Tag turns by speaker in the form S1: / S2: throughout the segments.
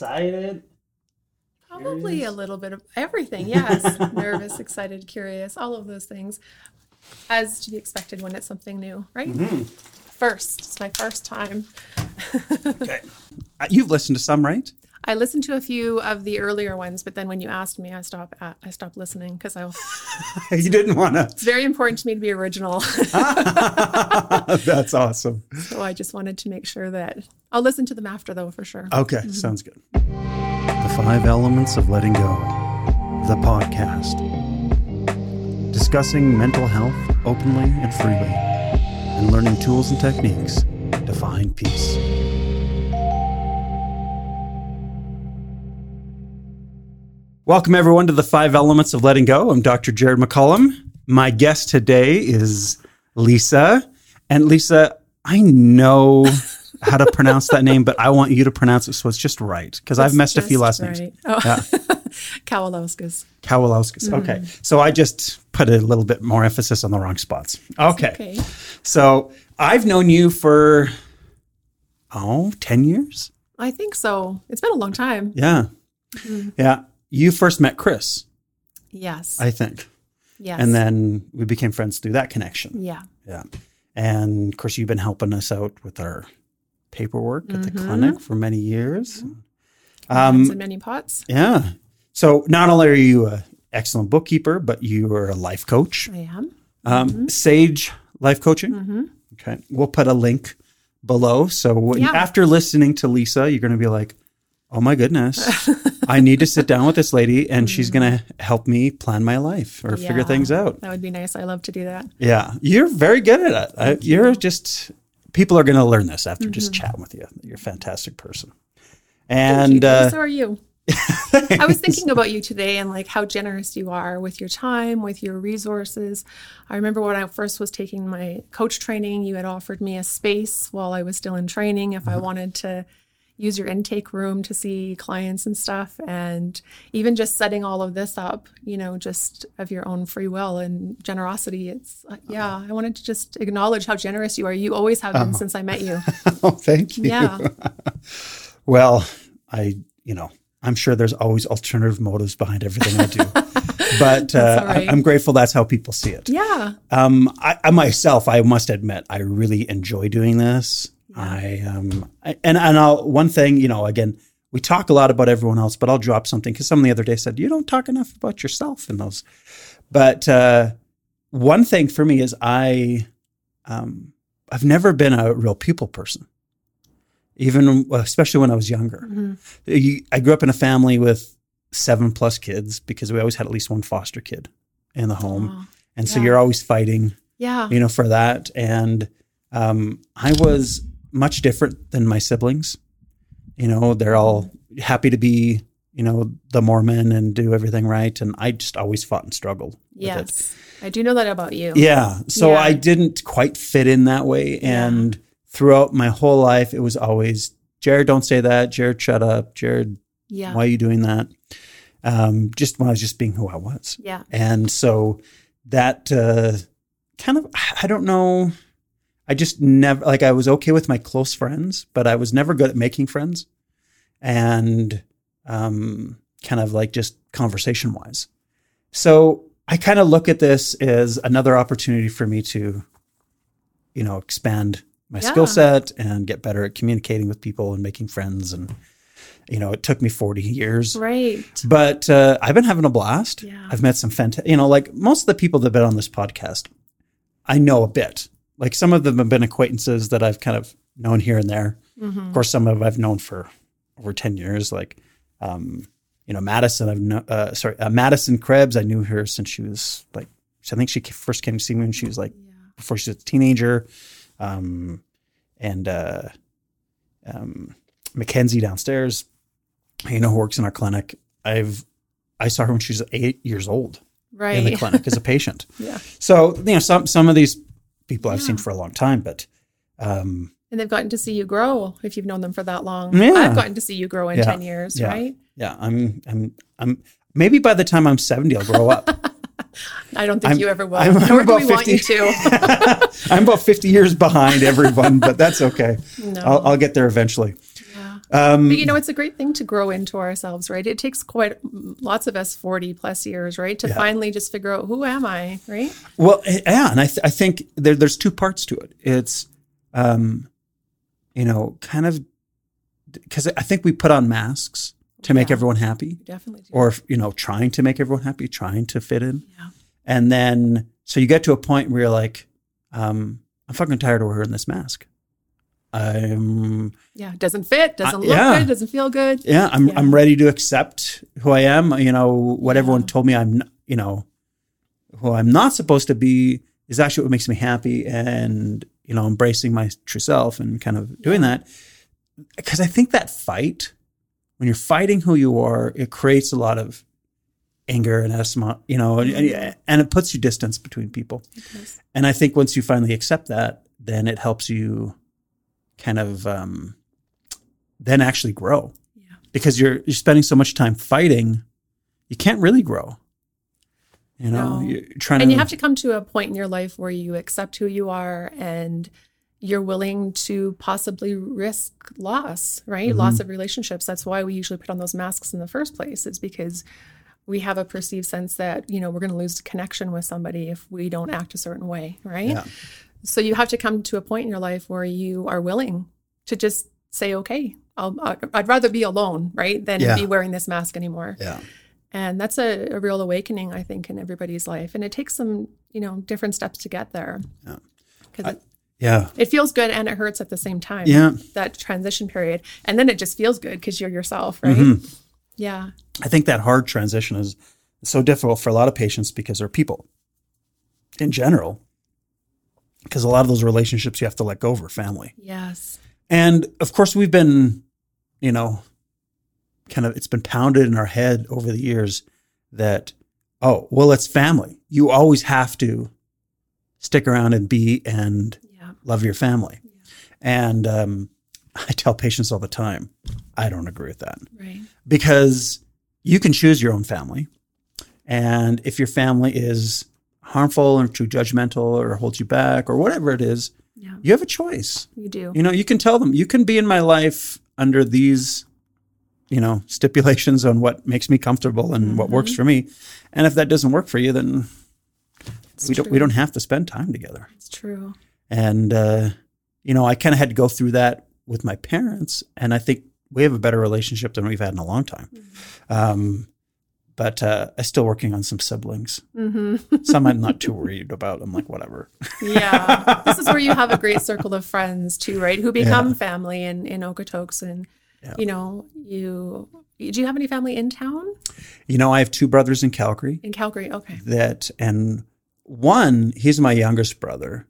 S1: excited.
S2: Probably
S1: Curious?
S2: a little bit of everything. Yes. Nervous, excited, curious, all of those things. As to be expected when it's something new, right?
S1: Mm-hmm.
S2: First. It's my first time.
S1: Okay. Uh, You've listened to some, right?
S2: I listened to a few of the earlier ones, but then when you asked me, I stopped. uh, I stopped listening because I.
S1: you didn't want to.
S2: It's very important to me to be original,
S1: That's awesome.
S2: so I just wanted to make sure that I'll listen to them after, though, for sure.
S1: Okay, sounds good. The Five Elements of Letting Go, the podcast. Discussing mental health openly and freely, and learning tools and techniques to find peace. Welcome, everyone, to the Five Elements of Letting Go. I'm Dr. Jared McCollum. My guest today is Lisa. And Lisa, I know how to pronounce that name, but I want you to pronounce it so it's just right because I've messed a few last names.
S2: right. Oh. Kawalauskas.
S1: Kawalauskas. Mm-hmm. Okay. So I just put a little bit more emphasis on the wrong spots. Okay.
S2: Okay.
S1: So I've known you for, oh, 10 years?
S2: I think so. It's been a long time.
S1: Yeah. Mm-hmm. Yeah. You first met Chris,
S2: Yes.
S1: I think.
S2: yes.
S1: And then we became friends through that connection.
S2: Yeah.
S1: Yeah. And of course, you've been helping us out with our paperwork at the
S2: Mm-hmm.
S1: clinic for many years.
S2: Hands
S1: Um,
S2: many pots.
S1: yeah. So not only are you an excellent bookkeeper, but you are a life coach,
S2: I am.
S1: um, Sage Life Coaching.
S2: Mm-hmm.
S1: Okay. We'll put a link below. So when,
S2: Yeah.
S1: after listening to Lisa, you're going to be like, oh my goodness, I need to sit down with this lady and she's going to help me plan my life or figure
S2: Mm-hmm.
S1: Things out.
S2: That would be nice. I love to do that.
S1: Yeah, you're very good at it. I, you're just people are going to learn this after just
S2: Mm-hmm.
S1: chatting with you. You're a fantastic person. And uh,
S2: so are you. I was thinking about you today and like how generous you are with your time, with your resources. I remember when I first was taking my coach training, you had offered me a space while I was still in training if I
S1: Mm-hmm.
S2: wanted to use your intake room to see clients and stuff. And even just setting all of this up, you know, just of your own free will and generosity. It's, uh, yeah, I wanted to just acknowledge how generous you are. You always have been since I met you.
S1: oh, thank you.
S2: Yeah.
S1: Well, I you know I'm sure there's always alternative motives behind everything I do, but uh,
S2: right.
S1: I, am grateful that's how people see it.
S2: Yeah.
S1: Um, I, I myself, I must admit, I really enjoy doing this. I um, I, and and I'll one thing, you know, again, we talk a lot about everyone else, but I'll drop something because someone the other day said you don't talk enough about yourself in those. But uh, one thing for me is I, um, I've never been a real people person, even especially when I was younger.
S2: Mhm.
S1: You- I grew up in a family with seven plus kids because we always had at least one foster kid in the home.
S2: Aw.
S1: And so
S2: Yeah.
S1: you're always fighting,
S2: Yeah.
S1: you know, for that. And um, I was much different than my siblings. You know, they're all happy to be, you know, the Mormon and do everything right. And I just always fought and struggled. with it.
S2: Yes. I do know that about you.
S1: Yeah. So
S2: Yeah.
S1: I didn't quite fit in that way. And throughout my whole life, it was always, Jared, don't say that. Jared, shut up. Jared,
S2: Yeah.
S1: why are you doing that? Um, just when I was just being who I was.
S2: Yeah.
S1: And so that uh, kind of, I don't know. I just never, like, I was okay with my close friends, but I was never good at making friends and um, kind of like just conversation wise. So I kind of look at this as another opportunity for me to, you know, expand my
S2: Yeah.
S1: skill set and get better at communicating with people and making friends. And, you know, it took me 40 years.
S2: Right.
S1: But uh, I've been having a blast.
S2: Yeah.
S1: I've met some fantastic, you know, like most of the people that have been on this podcast, I know a bit. Like some of them have been acquaintances that I've kind of known here and there.
S2: Mm-hmm.
S1: Of course, some of them I've known for over 10 years. Like, um, you know, Madison, I've known, uh, sorry, uh, Madison Krebs, I knew her since she was like, I think she first came to see me when she was like, before she was a teenager. Um, and uh, um, Mackenzie downstairs, you know, who works in our clinic. I've I saw her when she was eight years old
S2: Right.
S1: in the clinic as a patient.
S2: yeah.
S1: So you know, some some of these people I've seen for a long time, but um,
S2: And they've gotten to see you grow if you've known them for that long.
S1: Yeah.
S2: I've gotten to see you grow in
S1: Yeah.
S2: 10 years,
S1: Yeah.
S2: right?
S1: yeah, I'm I'm I'm maybe by the time I'm seventy, I'll grow up.
S2: I don't think
S1: I'm-
S2: you ever will.
S1: I'm- I'm about
S2: we want you
S1: 50.
S2: to.
S1: I'm about fifty years behind everyone, but that's okay.
S2: no.
S1: I'll, I'll get there eventually.
S2: Yeah.
S1: Um,
S2: But you know, it's a great thing to grow into ourselves, right? It takes quite lots of us 40 plus years, right? To
S1: Yeah.
S2: finally just figure out who am I, right?
S1: Well, eh, yeah, and I, th- I think there, there's two parts to it. It's, um, you know, kind of because I think we put on masks to make everyone happy,
S2: Definitely. Do.
S1: or you know, trying to make everyone happy, trying to fit in,
S2: yeah.
S1: and then so you get to a point where you're like, um, I'm fucking tired of wearing this mask. I'm
S2: Yeah. Doesn't fit, doesn't
S1: Uh,
S2: look
S1: yeah.
S2: good, doesn't feel good.
S1: yeah, I'm
S2: Yeah.
S1: I'm ready to accept who I am. You know, what everyone told me I'm, you know, who I'm not supposed to be is actually what makes me happy, and you know, embracing my true self and kind of doing that. Because I think that fight, when you're fighting who you are, it creates a lot of anger and asthma, you know, and, and, and it puts you distance between people. And I think once you finally accept that, then it helps you kind of um, then actually grow
S2: Yeah.
S1: because you're you're spending so much time fighting, you can't really grow. You know,
S2: No.
S1: you're trying
S2: And
S1: to.
S2: you have to come to a point in your life where you accept who you are and you're willing to possibly risk loss, right?
S1: Mm-hmm.
S2: Loss of relationships. That's why we usually put on those masks in the first place, is because we have a perceived sense that, you know, we're going to lose connection with somebody if we don't act a certain way, right?
S1: Yeah.
S2: So you have to come to a point in your life where you are willing to just say, okay, I'll, I'd rather be alone, right? Than
S1: Yeah.
S2: be wearing this mask anymore.
S1: yeah,
S2: And that's a, a real awakening, I think, in everybody's life. And it takes some, you know, different steps to get there.
S1: Yeah.
S2: Because it,
S1: yeah,
S2: it feels good and it hurts at the same time.
S1: Yeah.
S2: That transition period. And then it just feels good because you're yourself, right?
S1: Mm-hmm.
S2: Yeah.
S1: I think that hard transition is so difficult for a lot of patients because they're people in general. Because a lot of those relationships you have to let go of are family.
S2: Yes.
S1: And of course, we've been, you know, kind of, it's been pounded in our head over the years that, oh, well, it's family. You always have to stick around and be and
S2: Yeah.
S1: love your family. And um, I tell patients all the time, I don't agree with that
S2: Right.
S1: because you can choose your own family. And if your family is harmful or too judgmental or holds you back or whatever it is,
S2: Yeah.
S1: you have a choice.
S2: You do.
S1: You know, you can tell them, you can be in my life under these, you know, stipulations on what makes me comfortable and what works for me. And if that doesn't work for you, then
S2: It's
S1: we don't we don't have to spend time together.
S2: It's true.
S1: And uh, you know, I kind of had to go through that with my parents, and I think we have a better relationship than we've had in a long time. Um, but uh, I'm still working on some siblings.
S2: Mm-hmm.
S1: Some I'm not too worried about. I'm like, whatever.
S2: Yeah. this is where you have a great circle of friends too, right? Who become family in, in Okotoks. And,
S1: Yeah.
S2: you know, you, do you have any family in town?
S1: You know, I have two brothers in Calgary.
S2: In Calgary? Okay.
S1: that and one he's my youngest brother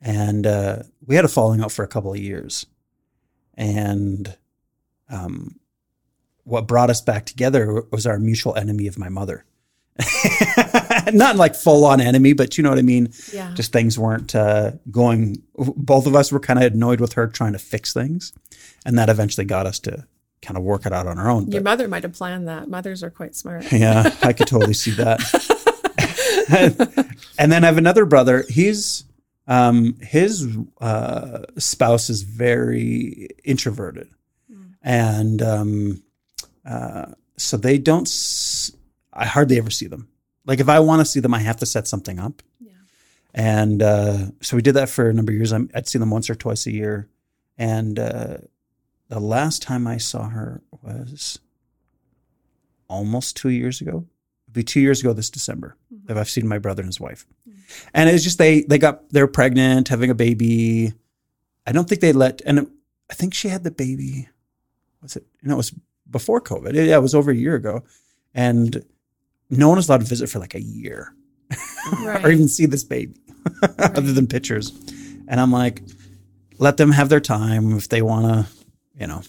S1: and uh, we had a falling out for a couple of years and um, what brought us back together was our mutual enemy of my mother not like full on enemy but you know what i mean
S2: Yeah.
S1: just things weren't uh, going both of us were kind of annoyed with her trying to fix things and that eventually got us to kind of work it out on our own
S2: Your
S1: But-
S2: mother might have planned that. Mothers are quite smart.
S1: yeah, I could totally see that. and then I have another brother. He's um, his uh, spouse is very introverted, and um, uh, so they don't. S- I hardly ever see them. Like if I want to see them, I have to set something up.
S2: Yeah.
S1: And uh, so we did that for a number of years. I'm, I'd see them once or twice a year, and uh, the last time I saw her was almost two years ago. It'll be two years ago this December that I've seen my brother and his wife. And it's just they they got they're pregnant, having a baby. I don't think they let and it, I think she had the baby. Was it? No, it was before COVID. Yeah, it was over a year ago, and no one was allowed to visit for like a year
S2: Right.
S1: or even see this baby other than pictures. And I'm like, let them have their time if they want to. You know,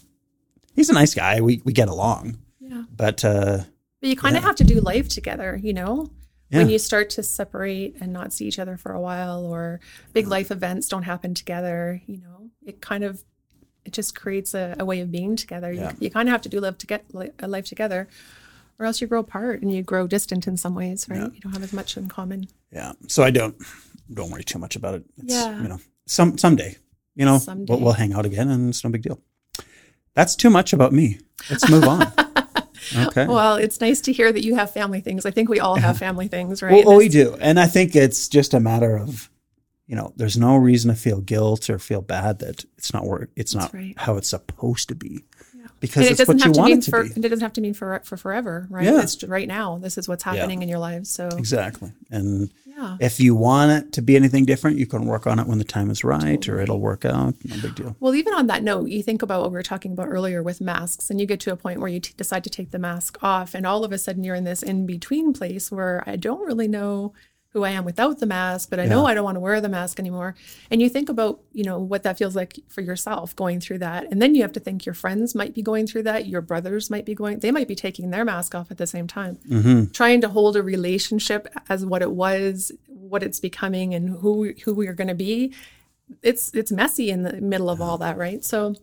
S1: he's a nice guy. We we get along,
S2: yeah.
S1: but uh,
S2: But you kind of
S1: Yeah.
S2: have to do life together, you know?
S1: Yeah.
S2: When you start to separate and not see each other for a while or big life events don't happen together, you know, it kind of it just creates a, a way of being together. You,
S1: Yeah.
S2: you kind of have to do live to get a uh, life together or else you grow apart and you grow distant in some ways, right?
S1: Yeah.
S2: You don't have as much in common.
S1: Yeah. So I don't don't worry too much about it. It's,
S2: Yeah.
S1: You know, some someday, you know,
S2: Someday.
S1: We'll, we'll hang out again, and it's no big deal. That's too much about me. Let's move on. Okay.
S2: Well, it's nice to hear that you have family things. I think we all have family things, right?
S1: Well, oh, we do. And I think it's just a matter of, you know, there's no reason to feel guilt or feel bad that it's not work. It's not
S2: right.
S1: how it's supposed to be.
S2: Yeah.
S1: Because
S2: it
S1: it's
S2: doesn't
S1: what you
S2: have to
S1: want
S2: mean
S1: it to
S2: for
S1: be.
S2: and it doesn't have to mean for for forever, right?
S1: Yeah.
S2: It's right now. This is what's happening in your lives. So
S1: Exactly. And
S2: yeah.
S1: if you want it to be anything different, you can work on it when the time is right or it'll work out. No big deal.
S2: Well, even on that note, you think about what we were talking about earlier with masks, and you get to a point where you t- decide to take the mask off, and all of a sudden you're in this in between place where I don't really know who I am without the mask, but I know I don't want to wear the mask anymore. And you think about, you know, what that feels like for yourself going through that. And then you have to think your friends might be going through that, your brothers might be going, they might be taking their mask off at the same time.
S1: Mm-hmm.
S2: Trying to hold a relationship as what it was, what it's becoming, and who who we're going to be it's it's messy in the middle of all that, right? So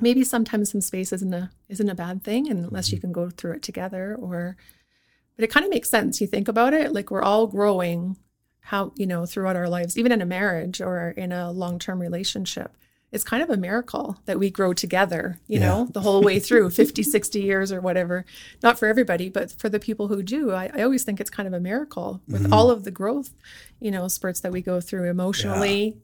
S2: maybe sometimes some space isn't a isn't a bad thing unless you can go through it together or but it kind of makes sense. You think about it, like we're all growing how, you know, throughout our lives, even in a marriage or in a long-term relationship. It's kind of a miracle that we grow together, you
S1: Yeah.
S2: know, the whole way through 50, 60 years or whatever. Not for everybody, but for the people who do. I, I always think it's kind of a miracle with mm-hmm. all of the growth, you know, spurts that we go through emotionally,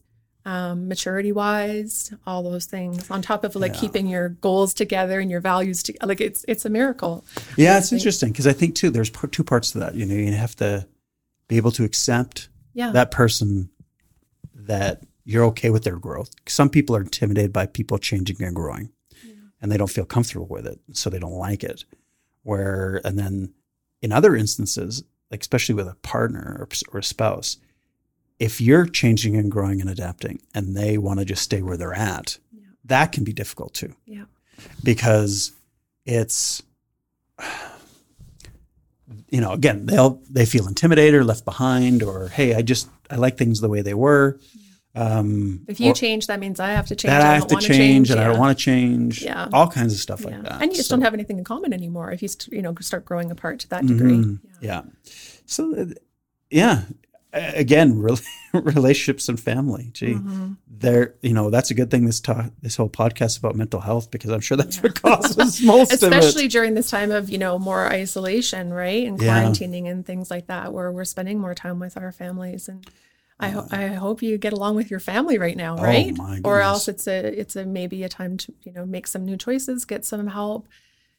S2: um, maturity wise, all those things on top of like
S1: Yeah.
S2: keeping your goals together and your values to like it's it's a miracle.
S1: Yeah, it's interesting because I think too, there's par- two parts to that. You know, you have to be able to accept
S2: Yeah.
S1: that person that you're okay with their growth. Some people are intimidated by people changing and growing and they don't feel comfortable with it. So they don't like it. Where, and then in other instances, like especially with a partner or, or a spouse, if you're changing and growing and adapting and they want to just stay where they're at, that can be difficult too
S2: yeah.
S1: because it's you know again they'll they feel intimidated or left behind or hey i just i like things the way they were um
S2: If you change, that means I have to change.
S1: that i have
S2: don't
S1: to
S2: wanna
S1: change, and i don't want to change
S2: Yeah.
S1: all kinds of stuff
S2: Yeah.
S1: like that
S2: and you just
S1: So-
S2: don't have anything in common anymore if you st- you know start growing apart to that degree.
S1: Mhm. yeah so uh, yeah again rel- relationships and family gee
S2: Mm-hmm.
S1: there you know that's a good thing this talk this whole podcast about mental health because i'm sure that's what causes most of it
S2: Especially during this time of you know more isolation, right, and
S1: Yeah.
S2: quarantining and things like that, where we're spending more time with our families and. I, ho- I hope you get along with your family right now, right?
S1: Oh,
S2: or else it's a it's a maybe a time to you know make some new choices, get some help,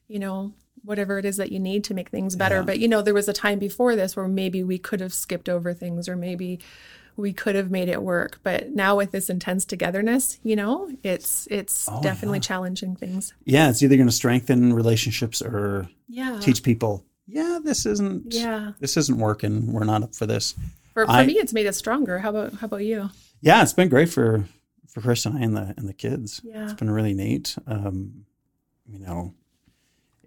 S2: you know whatever it is that you need to make things better.
S1: Yeah.
S2: But you know there was a time before this where maybe we could have skipped over things, or maybe we could have made it work. But now with this intense togetherness, you know, it's it's
S1: Oh,
S2: definitely challenging things.
S1: yeah it's either going to strengthen relationships or
S2: Yeah.
S1: teach people yeah this isn't
S2: Yeah.
S1: this isn't working we're not up for this
S2: For, for
S1: I-
S2: me, it's made us stronger. How about how about you?
S1: yeah it's been great for for chris and i and the and the kids
S2: Yeah.
S1: it's been really neat um you know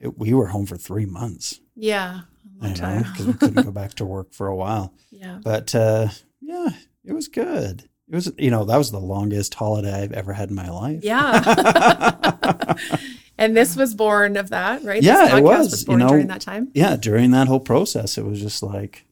S1: it, we were home for three months
S2: Yeah. A long time.
S1: because we couldn't go back to work for a while
S2: Yeah.
S1: but uh yeah it was good it was you know that was the longest holiday i've ever had in my life
S2: Yeah. and this was born of that, right?
S1: Yeah,
S2: this
S1: it
S2: podcast
S1: was, you know.
S2: during that time.
S1: yeah during that whole process it was just like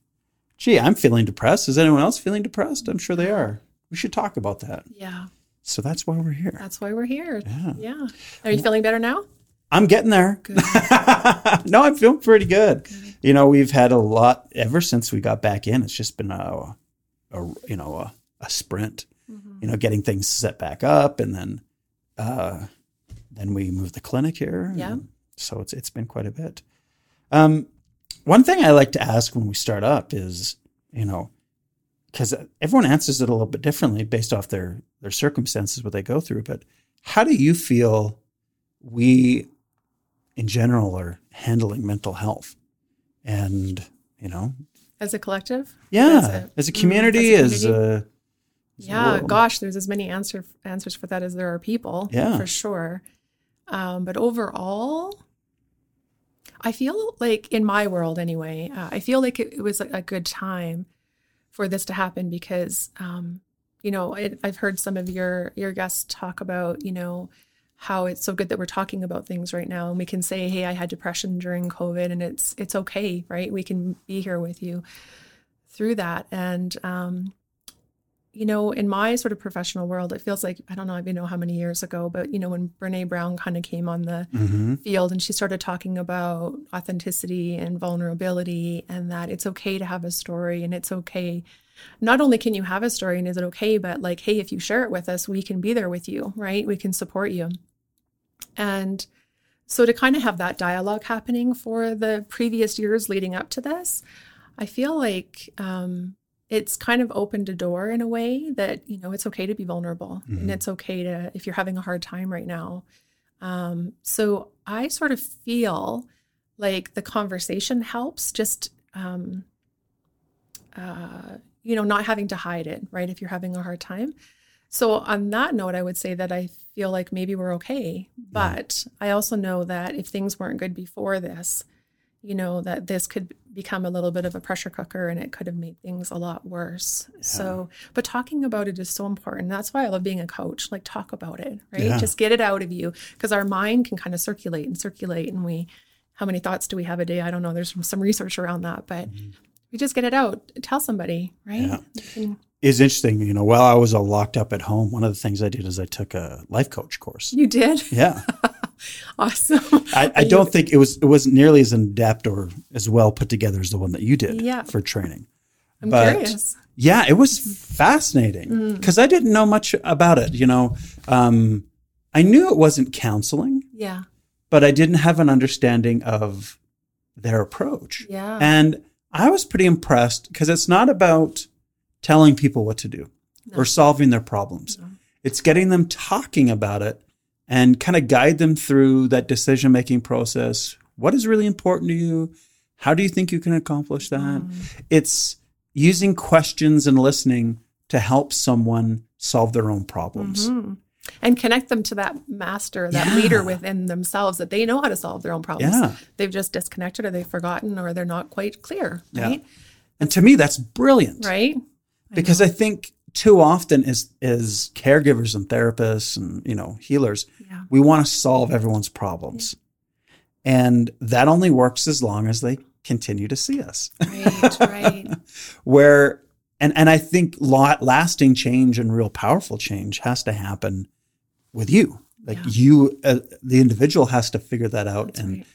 S1: gee i'm feeling depressed is anyone else feeling depressed i'm sure they are we should talk about that
S2: Yeah.
S1: so that's why we're here
S2: That's why we're here.
S1: Yeah.
S2: Yeah. Are you feeling better now?
S1: I'm getting there. No i'm feeling pretty good. You know we've had a lot ever since we got back in. It's just been a, a you know a, a sprint you know getting things set back up and then uh then we moved the clinic here.
S2: Yeah.
S1: so it's it's been quite a bit. Um one thing i like to ask when we start up is you know because everyone answers it a little bit differently based off their their circumstances what they go through but how do you feel we in general are handling mental health and you know
S2: As a collective?
S1: yeah
S2: As a-
S1: as a
S2: mm,
S1: community
S2: as a
S1: as a, as a
S2: Yeah,
S1: world.
S2: gosh, there's as many answer answers for that as there are people.
S1: Yeah.
S2: for sure. Um, but overall, I feel like in my world anyway, uh, I feel like it, it was a, a good time for this to happen because, um, you know, it, I've heard some of your your guests talk about, you know, how it's so good that we're talking about things right now and we can say, "Hey, I had depression during COVID," and it's it's okay, right? We can be here with you through that and. Um, you know, in my sort of professional world, it feels like I don't know, I don't know how many years ago, but you know, when Brene Brown kind of came on the
S1: Mm-hmm.
S2: field and she started talking about authenticity and vulnerability and that it's okay to have a story and it's okay. Not only can you have a story and is it okay, but like, hey, if you share it with us, we can be there with you, right? We can support you. And so to kind of have that dialogue happening for the previous years leading up to this, I feel like um, it's kind of opened a door in a way that you know it's okay to be vulnerable
S1: Mhm.
S2: and it's okay to if you're having a hard time right now. Um, so I sort of feel like the conversation helps just um, uh, you know not having to hide it right if you're having a hard time. So on that note, I would say that I feel like maybe we're okay, but I also know that if things weren't good before this, you know that this could become a little bit of a pressure cooker and it could have made things a lot worse. So but talking about it is so important. That's why i love being a coach. Like talk about it right?
S1: Yeah.
S2: just get it out of you because our mind can kind of circulate and circulate and we how many thoughts do we have a day? I don't know. There's some, some research around that but mm-hmm. we just get it out. Tell somebody right?
S1: Yeah.
S2: You
S1: It's interesting, you know, while I was all locked up at home, one of the things I did is I took a life coach course.
S2: you did
S1: Yeah.
S2: awesome
S1: I, I don't think it was it wasn't nearly as in depth or as well put together as the one that you did
S2: Yeah.
S1: for training.
S2: i'm
S1: but-
S2: curious
S1: Yeah, it was fascinating because I didn't know much about it. You know, um, I knew it wasn't counseling,
S2: yeah
S1: but I didn't have an understanding of their approach.
S2: yeah
S1: And I was pretty impressed because it's not about telling people what to do
S2: No.
S1: or solving their problems.
S2: No.
S1: It's getting them talking about it and kind of guide them through that decision making process. What is really important to you? How do you think you can accomplish that?
S2: Mm.
S1: It's using questions and listening to help someone solve their own problems.
S2: Mhm. And connect them to that master, that
S1: Yeah.
S2: leader within themselves that they know how to solve their own problems.
S1: Yeah.
S2: They've just disconnected or they've forgotten or they're not quite clear.
S1: Yeah. And to me, that's brilliant.
S2: Right.
S1: Because I think too often as as caregivers and therapists and you know healers,
S2: Yeah.
S1: we want to solve everyone's problems, and that only works as long as they continue to see us.
S2: Right. Right.
S1: Where and and I think lot lasting change and real powerful change has to happen with you. Like
S2: Yeah.
S1: you, uh, the individual has to figure that out,
S2: That's
S1: and
S2: right.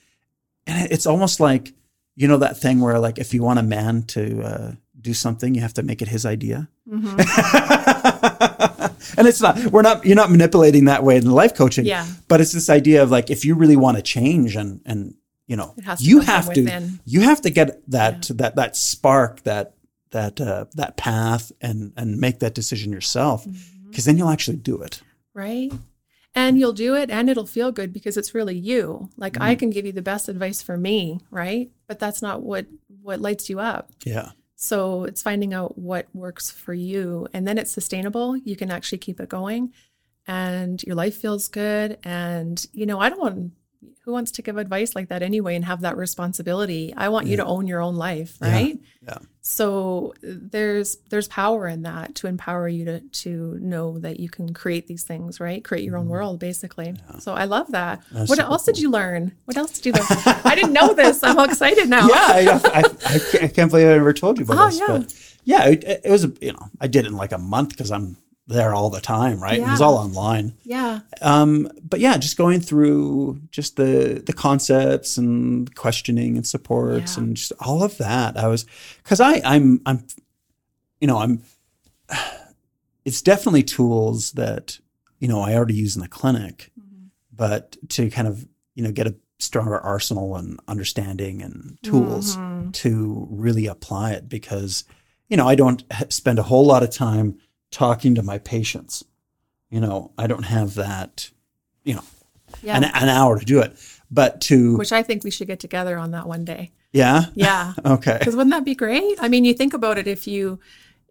S1: and it's almost like you know that thing where like if you want a man to uh, do something, you have to make it his idea.
S2: Mhm.
S1: and it's not we're not you're not manipulating that way in life coaching
S2: Yeah.
S1: but it's this idea of like if you really want to change and and you know
S2: It has to
S1: you have to
S2: within.
S1: you have to get that that that spark that that uh, that path and and make that decision yourself
S2: Mm-hmm.
S1: because then you'll actually do it
S2: Right. And you'll do it and it'll feel good because it's really you. Like I can give you the best advice for me, right? But that's not what what lights you up.
S1: yeah
S2: So it's finding out what works for you and then it's sustainable. You can actually keep it going and your life feels good. And, you know, I don't want, who wants to give advice like that anyway and have that responsibility? I want you to own your own life, right?
S1: yeah
S2: So there's there's power in that to empower you to to know that you can create these things, right? Create your own world, basically. So I love that.
S1: Mm-hmm. That's
S2: what else did you learn? What else did you learn? I didn't know this. I'm all excited now.
S1: yeah I, I, I, can't, I can't believe I ever told you about
S2: Oh,
S1: this
S2: yeah.
S1: but yeah it, it was a, you know I did it in like a month because I'm there all the time right it was all online
S2: Yeah.
S1: um, but yeah, just going through just the the concepts and questioning and supports
S2: Yeah.
S1: and just all of that. I was because I I'm I'm you know I'm it's definitely tools that you know I already use in the clinic,
S2: Mm-hmm.
S1: but to kind of you know get a stronger arsenal and understanding and tools
S2: Mhm.
S1: to really apply it because you know I don't spend a whole lot of time talking to my patients. You know, I don't have that, you know,
S2: Yeah.
S1: an, an hour to do it. But to
S2: Which I think we should get together on that one day.
S1: yeah,
S2: Yeah.
S1: okay,
S2: Because wouldn't that be great? I mean, you think about it if you,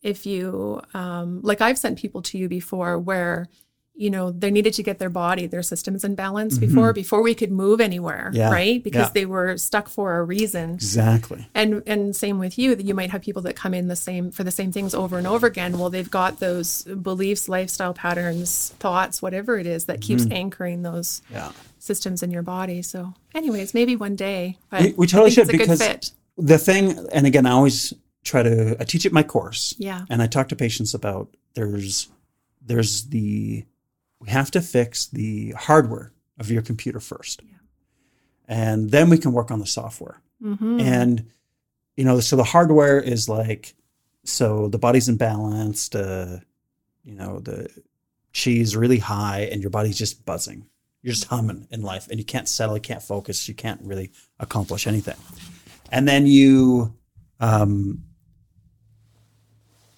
S2: if you, um, like I've sent people to you before where, you know, they needed to get their body, their systems in balance before, before we could move anywhere,
S1: Mm-hmm. Yeah.
S2: right? Because
S1: Yeah.
S2: they were stuck for a reason.
S1: exactly,
S2: And and same with you, that you might have people that come in the same for the same things over and over again. Well, they've got those beliefs, lifestyle patterns, thoughts, whatever it is that keeps
S1: Mm-hmm.
S2: anchoring those
S1: yeah.
S2: systems in your body. So, anyways, maybe one day. But
S1: We, we totally should because the thing, and again, I always try to I teach it my course,
S2: Yeah.
S1: and I talk to patients about there's there's the we have to fix the hardware of your computer first,
S2: Yeah.
S1: and then we can work on the software.
S2: Mhm.
S1: And you know, so the hardware is like so the body's imbalanced. Uh, you know, the chi is really high, and your body's just buzzing. You're just humming in life, and you can't settle, you can't focus, you can't really accomplish anything. And then you, um,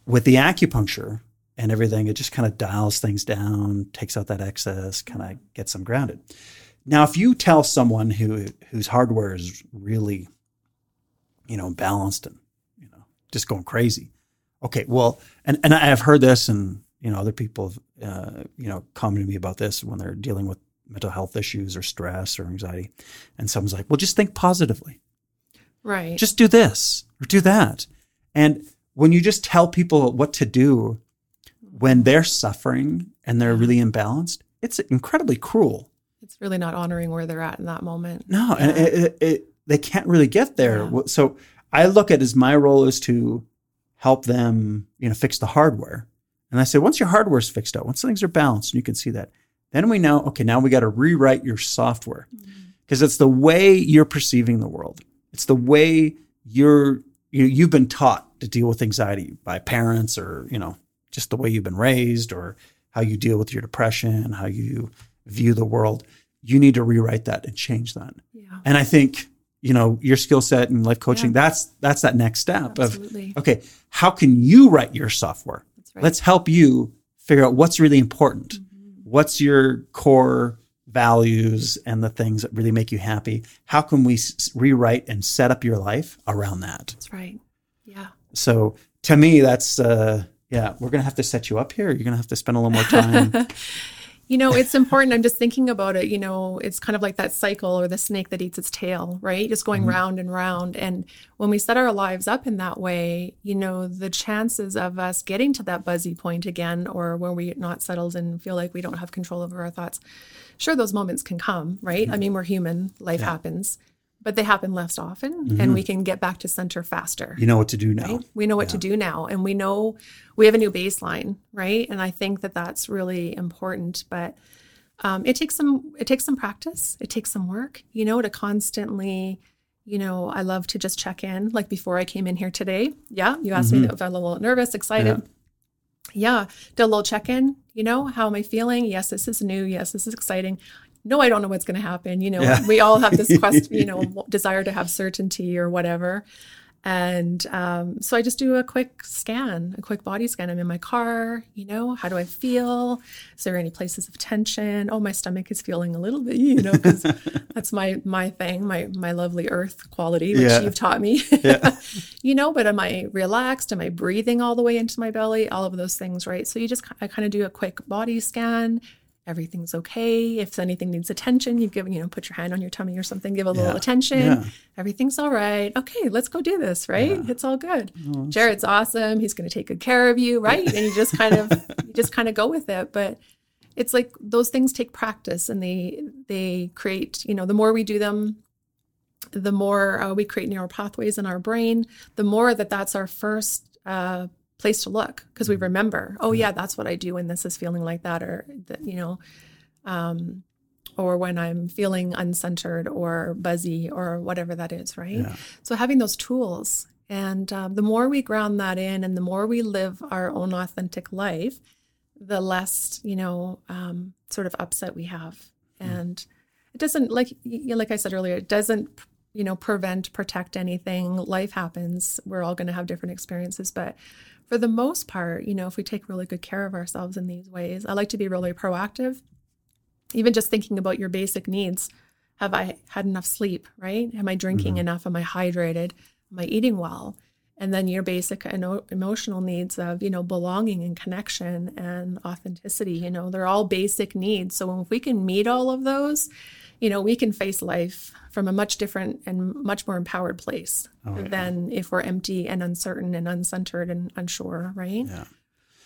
S1: with the acupuncture and everything, it just kind of dials things down, takes out that excess, kind of gets them grounded. Now, if you tell someone who whose hardware is really, you know, balanced and you know just going crazy, okay, well, and and I've heard this, and you know, other people, have, uh, you know, commented to me about this when they're dealing with mental health issues or stress or anxiety, and someone's like, well, just think positively
S2: right.
S1: just do this or do that. And when you just tell people what to do when they're suffering and they're mm-hmm. really imbalanced, it's incredibly cruel.
S2: it's really not honoring where they're at in that moment.
S1: No, and it, it, it, they can't really get there.
S2: Yeah.
S1: So I look at it as my role is to help them, you know, fix the hardware. And I say, once your hardware's fixed up, once things are balanced, and you can see that, then we know, okay, now we got to rewrite your software mm-hmm. because it's the way you're perceiving the world. It's the way you're you, you've been taught to deal with anxiety by parents or you know just the way you've been raised or how you deal with your depression, how you view the world. You need to rewrite that and change that.
S2: Yeah.
S1: And I think you know your skill set and life coaching.
S2: Yeah.
S1: That's that's that next step
S2: Absolutely.
S1: of okay, how can you write your software?
S2: That's right.
S1: Let's help you figure out what's really important.
S2: Mm-hmm.
S1: What's your core values and the things that really make you happy? How can we s- rewrite and set up your life around that?
S2: That's right. Yeah.
S1: So to me, that's uh, yeah, we're gonna have to set you up here. You're gonna have to spend a little more time.
S2: You know, it's important. I'm just thinking about it. You know, it's kind of like that cycle or the snake that eats its tail, right? Just going mm-hmm. round and round. And when we set our lives up in that way, you know, the chances of us getting to that buzzy point again, or when we're not settled and feel like we don't have control over our thoughts, sure, those moments can come, right? I mm-hmm. mean, we're human, life happens, but they happen less often and we can get back to center faster.
S1: You know what to do now.
S2: right? We know what to do now, and we know we have a new baseline, right? And I think that that's really important. But um, it takes some it takes some practice. It takes some work, you know, to constantly. You know, I love to just check in. Like before I came in here today, yeah, you asked me if I'm a little nervous, excited. Yeah, do a little check in. You know, how am I feeling? Yes, this is new. Yes, this is exciting. No, I don't know what's going to happen. You know,
S1: Yeah.
S2: we all have this quest, you know, desire to have certainty or whatever. And um, so I just do a quick scan, a quick body scan. I'm in my car, you know, how do I feel? Is there any places of tension? Oh, my stomach is feeling a little bit, you know, because that's my my thing, my my lovely earth quality, which
S1: Yeah.
S2: you've taught me.
S1: Yeah.
S2: you know, but am I relaxed? Am I breathing all the way into my belly? All of those things, right? So you just I kind of do a quick body scan. Everything's okay. If anything needs attention, you give, you know, put your hand on your tummy or something, give a little attention.
S1: Yeah.
S2: Everything's all right. Okay, let's go do this, right?
S1: Yeah.
S2: It's all good.
S1: Oh,
S2: Jared's awesome. He's going to take good care of you, right? And you just kind of you just kind of go with it, but it's like those things take practice and they they create, you know, the more we do them, the more uh, we create neural pathways in our brain, the more that that's our first uh, place to look because we remember, oh yeah, that's what I do when this is feeling like that, or that you know, um, or when I'm feeling uncentered or buzzy or whatever that is, right?
S1: Yeah.
S2: So having those tools, and um, the more we ground that in, and the more we live our own authentic life, the less you know, um, sort of upset we have, and it doesn't like like I said earlier, it doesn't you know prevent protect anything. Life happens. We're all going to have different experiences, but for the most part, you know, if we take really good care of ourselves in these ways, I like to be really proactive. Even just thinking about your basic needs. Have I had enough sleep, right? Am I drinking mm-hmm. enough? Am I hydrated? Am I eating well? And then your basic eno- emotional needs of, you know, belonging and connection and authenticity, you know, they're all basic needs. So if we can meet all of those, you know, we can face life from a much different and much more empowered place
S1: yeah.
S2: than if we're empty and uncertain and uncentered and unsure, right?
S1: Yeah.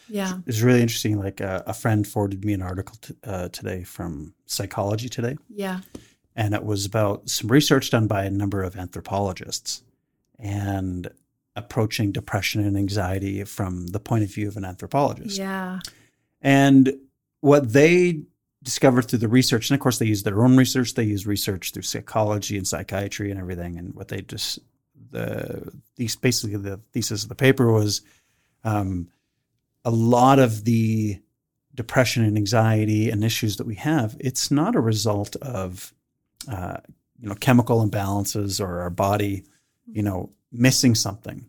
S2: Yeah.
S1: It's really interesting. Like uh, a friend forwarded me an article t- uh, today from Psychology Today,
S2: Yeah.
S1: and it was about some research done by a number of anthropologists. And approaching depression and anxiety from the point of view of an anthropologist.
S2: Yeah.
S1: And what they discovered through the research, and of course they use their own research, they use research through psychology and psychiatry and everything. And what they just the these basically the thesis of the paper was um, a lot of the depression and anxiety and issues that we have. It's not a result of uh, you know chemical imbalances or our body you know missing something.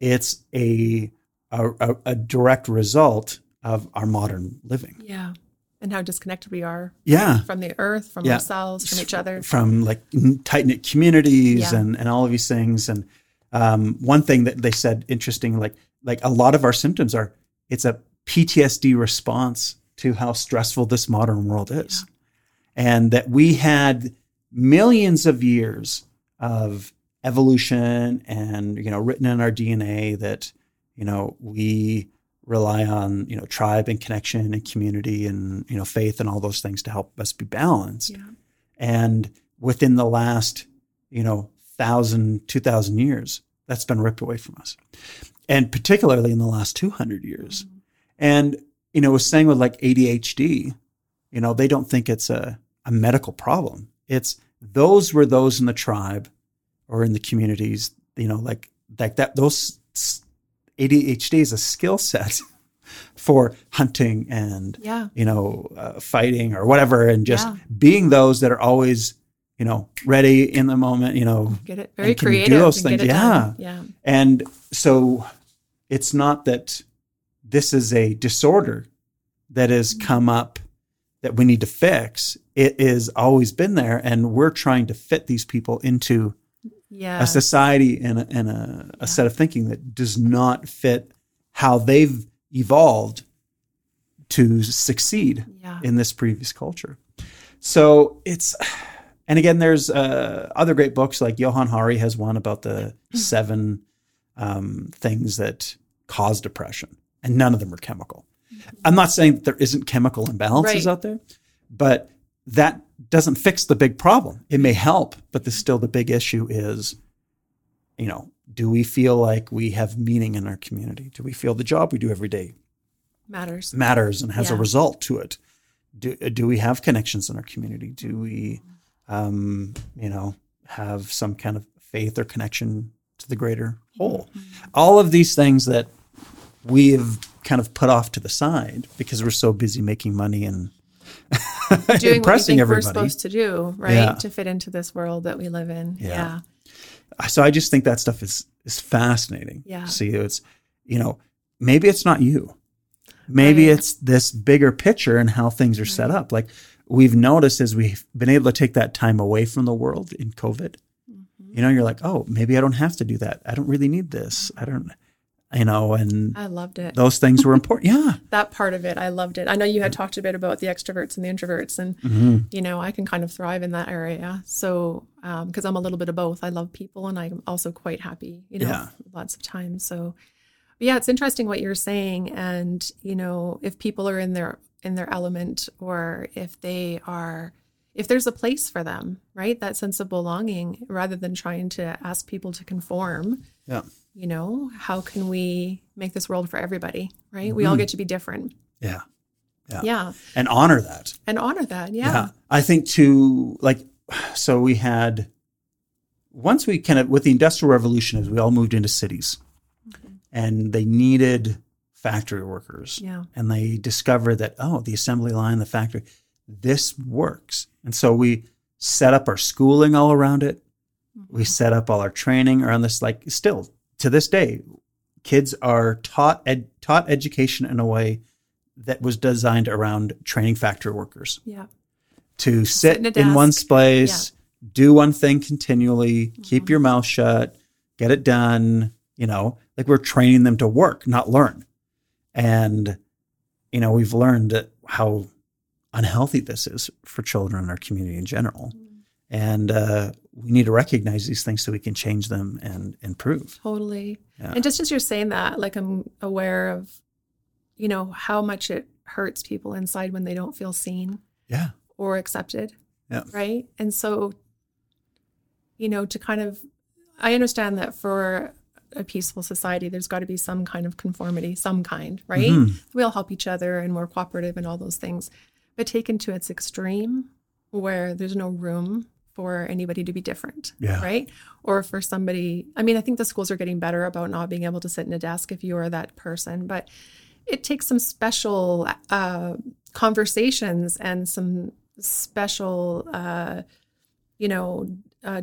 S1: It's a a, a direct result of our modern living.
S2: Yeah. And how disconnected we are
S1: Yeah.
S2: from the earth, from
S1: Yeah.
S2: ourselves, from each other.
S1: from like tight knit communities
S2: Yeah.
S1: and, and all of these things. And um, one thing that they said interesting, like like a lot of our symptoms are it's a PTSD response to how stressful this modern world is, and that we had millions of years of evolution and you know written in our DNA that you know we rely on you know tribe and connection and community and you know faith and all those things to help us be balanced.
S2: Yeah.
S1: and within the last you know thousand two thousand years that's been ripped away from us. And particularly in the last 200 years. Mm-hmm. And you know was saying with like adhd you know they don't think it's a, a medical problem. It's those were those in the tribe or in the communities you know like like that those adhd is a skill set for hunting and
S2: Yeah.
S1: you know, uh, fighting or whatever, and just
S2: Yeah.
S1: being those that are always, you know, ready in the moment, you know,
S2: Get it very
S1: And do
S2: creative.
S1: those
S2: get
S1: things.
S2: it done. Yeah.
S1: and so it's not that this is a disorder that has
S2: Mm-hmm.
S1: come up that we need to fix. It has always been there, and we're trying to fit these people into
S2: Yeah.
S1: a society and a, and a, a set of thinking that does not fit how they've evolved to succeed
S2: Yeah.
S1: in this previous culture. So it's, and again, there's uh, other great books like Johan Hari has one about the seven um, things that cause depression, and none of them are chemical. I'm not saying that there isn't chemical imbalances
S2: Right.
S1: out there, but that doesn't fix the big problem. It may help, but the, still the big issue is, you know, do we feel like we have meaning in our community? Do we feel the job we do every day
S2: Matters.
S1: matters and has a result to it? Do, do we have connections in our community? Do we, um, you know, have some kind of faith or connection to the greater whole? All of these things that we've kind of put off to the side because we're so busy making money and
S2: Doing what we
S1: impressing
S2: think we're supposed to do, right?
S1: Yeah.
S2: To fit into this world that we live in.
S1: Yeah.
S2: Yeah.
S1: so I just think that stuff is is fascinating.
S2: Yeah.
S1: See, it's you know maybe it's not you, maybe
S2: Right.
S1: it's this bigger picture and how things are set up. Like we've noticed as we've been able to take that time away from the world in COVID.
S2: Mm-hmm.
S1: You know, you're like, oh, maybe I don't have to do that. I don't really need this. I don't, you know, and
S2: I loved it.
S1: those things were important. Yeah,
S2: that part of it i loved it. I know you had talked a bit about the extroverts and the introverts and
S1: Mm-hmm.
S2: you know i can kind of thrive in that area. So because i'm a little bit of both. I love people and i'm also quite happy you know
S1: Yeah.
S2: lots of times so yeah it's interesting what you're saying. And you know if people are in their in their element or if they are if there's a place for them right? That sense of belonging rather than trying to ask people to conform.
S1: Yeah,
S2: you know how can we make this world for everybody right we all mm-hmm. get to be different
S1: yeah, Yeah.
S2: yeah
S1: and honor that.
S2: and honor that yeah,
S1: I think to like, so we had, once we kind of, with the Industrial Revolution, as we all moved into cities mm-hmm. and they needed factory workers.
S2: Yeah.
S1: And they discovered that, oh, the assembly line, the factory, this works. And so we set up our schooling all around it. We mm-hmm. set up all our training around this. Like, still to this day, kids are taught ed, taught education in a way that was designed around training factory workers
S2: yeah
S1: to sit
S2: in
S1: in one place, do one thing continually, keep your mouth shut, get it done. You know, like we're training them to work, not learn. And, you know, we've learned how unhealthy this is for children in our community in general. And uh, we need to recognize these things so we can change them and improve.
S2: totally
S1: Yeah.
S2: and just as you're saying that like i'm aware of you know how much it hurts people inside when they don't feel seen
S1: Yeah.
S2: or accepted
S1: Yeah.
S2: right and so you know to kind of i understand that for a peaceful society, there's got to be some kind of conformity, some kind, right?
S1: Mm-hmm.
S2: We all help each other and we're cooperative and all those things. But taken to its extreme, where there's no room for anybody to be different,
S1: Yeah.
S2: right? Or for somebody, I mean, I think the schools are getting better about not being able to sit in a desk if you are that person, but it takes some special uh, conversations and some special, uh, you know, uh,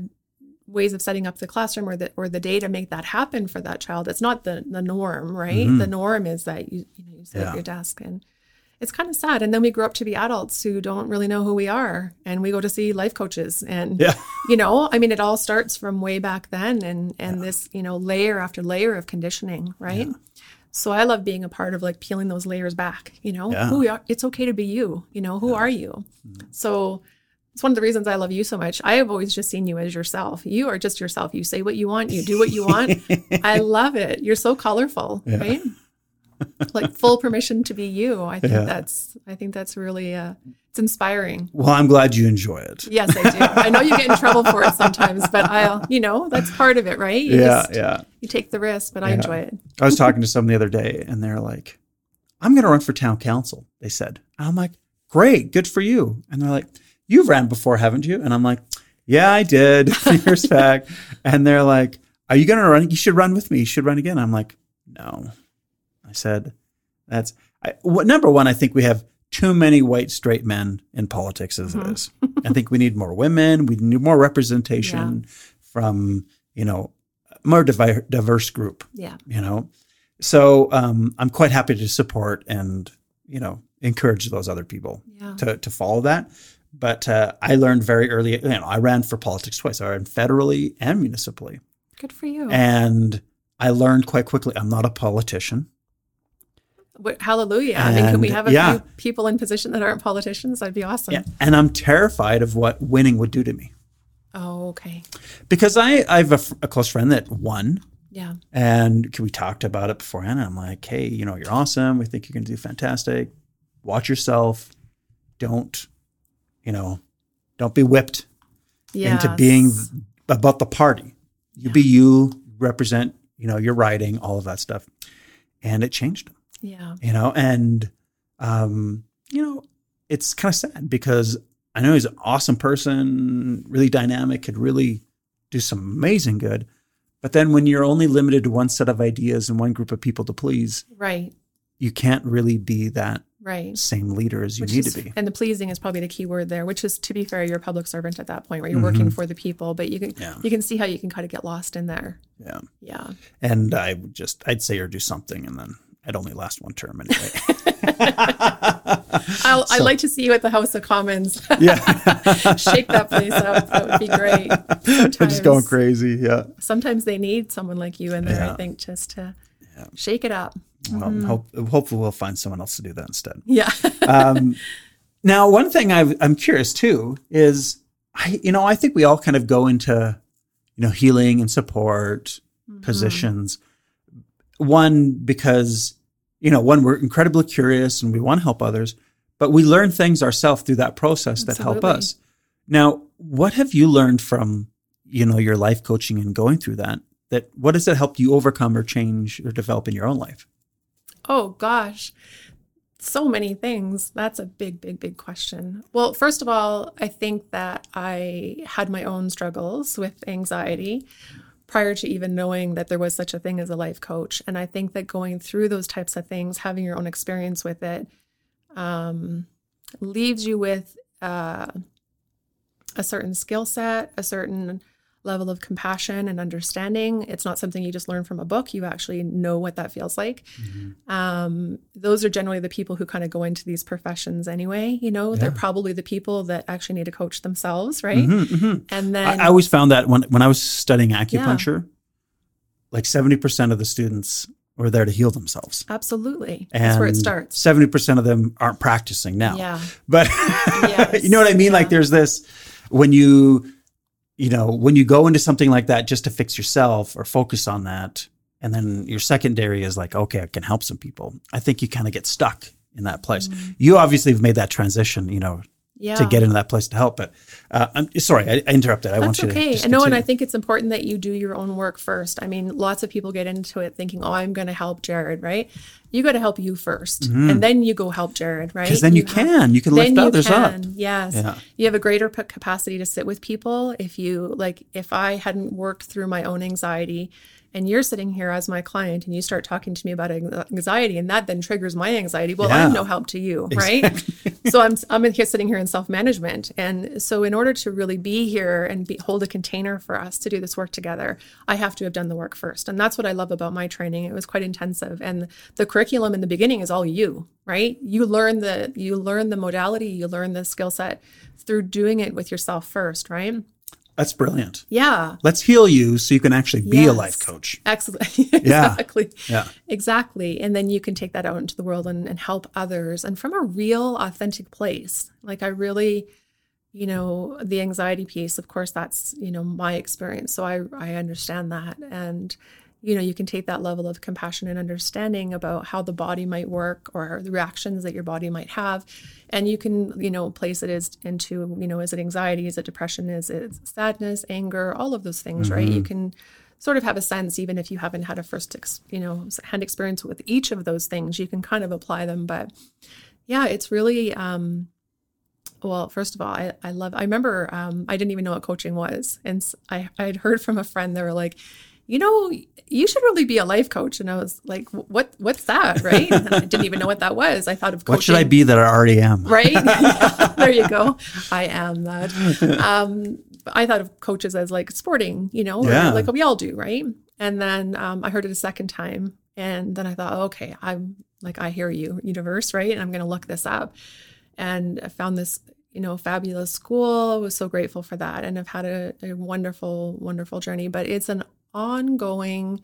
S2: ways of setting up the classroom or the or the day to make that happen for that child. It's not the the norm, right? The norm is that you you know you sit
S1: Yeah.
S2: at your desk and it's kind of sad. And then we grow up to be adults who don't really know who we are, and we go to see life coaches. And
S1: Yeah.
S2: you know i mean it all starts from way back then and and this you know layer after layer of conditioning right? So i love being a part of like peeling those layers back you know?
S1: Yeah.
S2: who you are it's okay to be you you know? Who are you? Mm-hmm. So it's one of the reasons i love you so much. I have always just seen you as yourself. You are just yourself. You say what you want. You do what you want. I love it. You're so colorful right like full permission to be you i think
S1: Yeah.
S2: that's i think that's really uh it's inspiring
S1: Well, I'm glad you enjoy it.
S2: Yes, I do. I know you get in trouble for it sometimes, but I'll, you know, that's part of it, right? You
S1: Yeah,
S2: just-
S1: yeah.
S2: You take the risk, but I enjoy it.
S1: I was talking to someone the other day and they're like, I'm going to run for town council, they said. And I'm like, great, good for you. And they're like, you've ran before, haven't you? And I'm like, yeah, I did years back. And they're like, are you going to run? You should run with me. You should run again. I'm like, no. I said, that's, I, what, number one, I think we have too many white straight men in politics as it is. I think we need more women. We need more representation from, you know, more diverse group
S2: Yeah.
S1: you know so um, i'm quite happy to support and you know encourage those other people
S2: Yeah.
S1: to, to follow that but uh, i learned very early you know i ran for politics twice i ran federally and municipally
S2: Good for you.
S1: and i learned quite quickly i'm not a politician
S2: Hallelujah. I mean, could we have a
S1: yeah.
S2: few people in position that aren't politicians? That'd be awesome.
S1: yeah, and i'm terrified of what winning would do to me
S2: Oh, okay.
S1: because i, I have a close friend that won
S2: Yeah.
S1: And we talked about it beforehand. I'm like, hey, you know, you're awesome. We think you're going to do fantastic. Watch yourself. Don't, you know, don't be whipped into
S2: Yes.
S1: being about the party. You be you, represent, you know, your writing, all of that stuff. And it changed him,
S2: Yeah.
S1: you know, and, um, you know, it's kind of sad because I know he's an awesome person, really dynamic, could really do some amazing good. But then when you're only limited to one set of ideas and one group of people to please,
S2: Right.
S1: you can't really be that
S2: Right.
S1: same leader as you
S2: Which
S1: need
S2: is-
S1: to be.
S2: And the pleasing is probably the key word there, which is to be fair, you're a public servant at that point where you're working for the people, but you can
S1: Mm-hmm. Yeah.
S2: you can see how you can kind of get lost in there.
S1: Yeah.
S2: Yeah.
S1: And I would just, I'd say or do something and then I'd only last one term anyway.
S2: I'll, I'd like to see you at the House of Commons.
S1: yeah.
S2: Shake that place up. That would be great.
S1: They're just going crazy. Yeah.
S2: sometimes they need someone like you in there,
S1: Yeah.
S2: I think, just to shake it up.
S1: Well, hope, hopefully we'll find someone else to do that instead.
S2: Yeah.
S1: Um, now, one thing I've, I'm curious too is, I, you know, I think we all kind of go into, you know, healing and support positions. One because, you know, one we're incredibly curious and we want to help others, but we learn things ourselves through that process that help us. Now, what have you learned from, you know, your life coaching and going through that? That what has it helped you overcome or change or develop in your own life?
S2: Oh gosh, so many things. That's a big, big, big question. Well, first of all, I think that I had my own struggles with anxiety prior to even knowing that there was such a thing as a life coach. And I think that going through those types of things, having your own experience with it, um, leaves you with uh, a certain skill set, a certain level of compassion and understanding. It's not something you just learn from a book. You actually know what that feels like. Mm-hmm. Um, those are generally the people who kind of go into these professions anyway. You know, they're probably the people that actually need to coach themselves, right? Mm-hmm, mm-hmm. And then
S1: I, I always found that when when I was studying acupuncture, like seventy percent of the students were there to heal themselves.
S2: absolutely,
S1: And
S2: that's where it starts.
S1: Seventy percent of them aren't practicing now.
S2: Yeah.
S1: But
S2: Yes.
S1: you know what I mean?
S2: Yeah.
S1: Like there's this when you you know, when you go into something like that just to fix yourself or focus on that, and then your secondary is like, okay, I can help some people. I think you kind of get stuck in that place.
S2: Mm-hmm.
S1: You obviously have made that transition, you know,
S2: Yeah.
S1: to get into that place to help. But uh, I'm sorry, I, I interrupted. I want
S2: That's
S1: you
S2: okay.
S1: to
S2: And no, and I think it's important that you do your own work first. I mean, lots of people get into it thinking, "Oh, I'm going to help Jared," right? You got to help you 1st and then you go help Jared, right?
S1: because Mm-hmm. then you,
S2: have-
S1: can you can lift
S2: you
S1: others up.
S2: Yes.
S1: Yeah.
S2: You have a greater capacity to sit with people. If you like, if I hadn't worked through my own anxiety and you're sitting here as my client and you start talking to me about anxiety and that then triggers my anxiety, well,
S1: Yeah.
S2: I'm no help to you, right? so I'm, I'm here sitting here in self management. And so in order to really be here and be, hold a container for us to do this work together, I have to have done the work first. And that's what I love about my training. It was quite intensive. And the curriculum in the beginning is all you, right? You learn the, you learn the modality, you learn the skill set through doing it with yourself first, right?
S1: That's brilliant.
S2: Yeah.
S1: Let's heal you so you can actually be a life coach.
S2: Excellent. exactly.
S1: Yeah.
S2: Exactly. And then you can take that out into the world and, and help others and from a real, authentic place. Like, I really, you know, the anxiety piece, of course, that's, you know, my experience. So I, I understand that. And, you know, you can take that level of compassion and understanding about how the body might work or the reactions that your body might have. And you can, you know, place it as into, you know, is it anxiety? Is it depression? Is it sadness, anger, all of those things, right? You can sort of have a sense, even if you haven't had a first, ex, you know, hand experience with each of those things, you can kind of apply them. But yeah, it's really, um, well, first of all, I, I love, I remember um, I didn't even know what coaching was. And I, I had heard from a friend, they were like, you know, you should really be a life coach. And I was like, what, what's that? Right. And I didn't even know what that was. I thought of coaching.
S1: What should I be that I already am?
S2: Right. there you go. I am that. Um, I thought of coaches as like sporting, you know,
S1: Yeah.
S2: like we all do. Right. And then um, I heard it a second time. And then I thought, oh, okay, I'm like, I hear you, universe. Right. And I'm going to look this up. And I found this, you know, fabulous school. I was so grateful for that. And I've had a, a wonderful, wonderful journey, but it's an ongoing,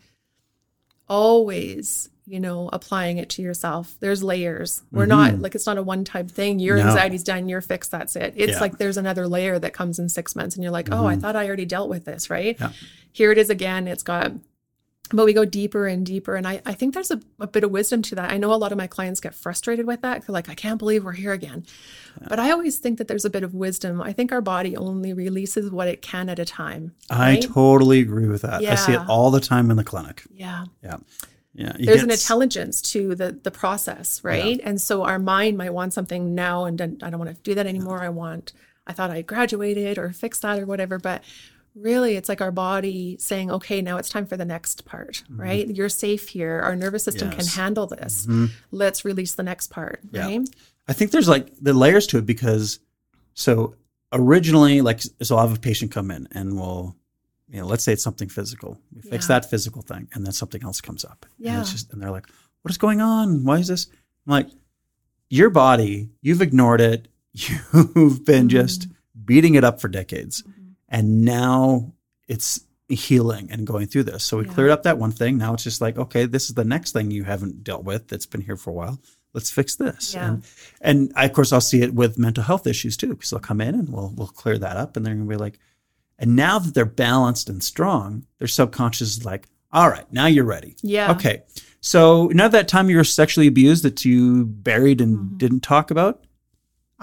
S2: always you know applying it to yourself there's layers we're not like it's not a one time thing your
S1: Mm-hmm. No.
S2: anxiety's done you're fixed that's it it's
S1: Yeah.
S2: like there's another layer that comes in six months and you're like oh i thought i already dealt with this right
S1: Mm-hmm. Yeah.
S2: here it is again it's got but we go deeper and deeper and i, I think there's a, a bit of wisdom to that. I know a lot of my clients get frustrated with that. They're like i can't believe we're here again. But i always think that there's a bit of wisdom. I think our body only releases what it can at a time
S1: I totally agree with that. I see it all the time in the clinic.
S2: yeah.
S1: Yeah. Yeah.
S2: There's an intelligence to the the process right? And so our mind might want something now and i don't want to do that anymore. I want i thought i graduated or fixed that or whatever but really it's like our body saying okay now it's time for the next part right you're safe here our nervous system can
S1: Mm-hmm. Yes. Mm-hmm.
S2: handle this let's release the next part
S1: Yeah.
S2: right
S1: I think there's like the layers to it because so originally, like, so I'll have a patient come in and we'll, you know, let's say it's something physical. We fix
S2: Yeah.
S1: that physical thing and then something else comes up. And
S2: Yeah.
S1: it's just, and they're like, what is going on? Why is this? I'm like, your body, you've ignored it. You've been just beating it up for decades. And now it's healing and going through this. So we
S2: Yeah.
S1: cleared up that one thing. Now it's just like, okay, this is the next thing you haven't dealt with that's been here for a while. Let's fix this.
S2: Yeah.
S1: And, and I, of course, I'll see it with mental health issues too, because they'll come in and we'll we'll clear that up, and they're gonna be like, and now that they're balanced and strong, their subconscious is like, all right, now you're ready.
S2: yeah
S1: Okay. So now that time you were sexually abused that you buried and
S2: Mm-hmm.
S1: didn't talk about,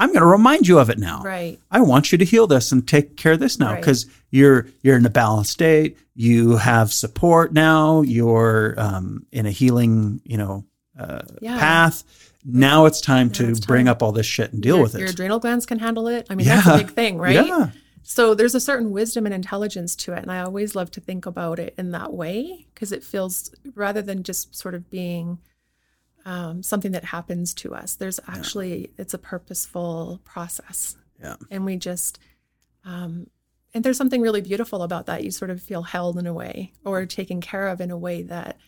S1: I'm going to remind you of it now.
S2: right
S1: I want you to heal this and take care of this now
S2: Right.
S1: because you're you're in a balanced state. You have support now. You're um, in a healing, you know, uh,
S2: Yeah.
S1: path. Now it's time to
S2: it's
S1: bring up all this shit and deal
S2: your,
S1: with it.
S2: your adrenal glands can handle it i mean that's a big thing right
S1: Yeah.
S2: So there's a certain wisdom and intelligence to it. And I always love to think about it in that way because it feels rather than just sort of being um, something that happens to us, there's actually, it's a purposeful process.
S1: Yeah.
S2: And we just, um, and there's something really beautiful about that. You sort of feel held in a way or taken care of in a way that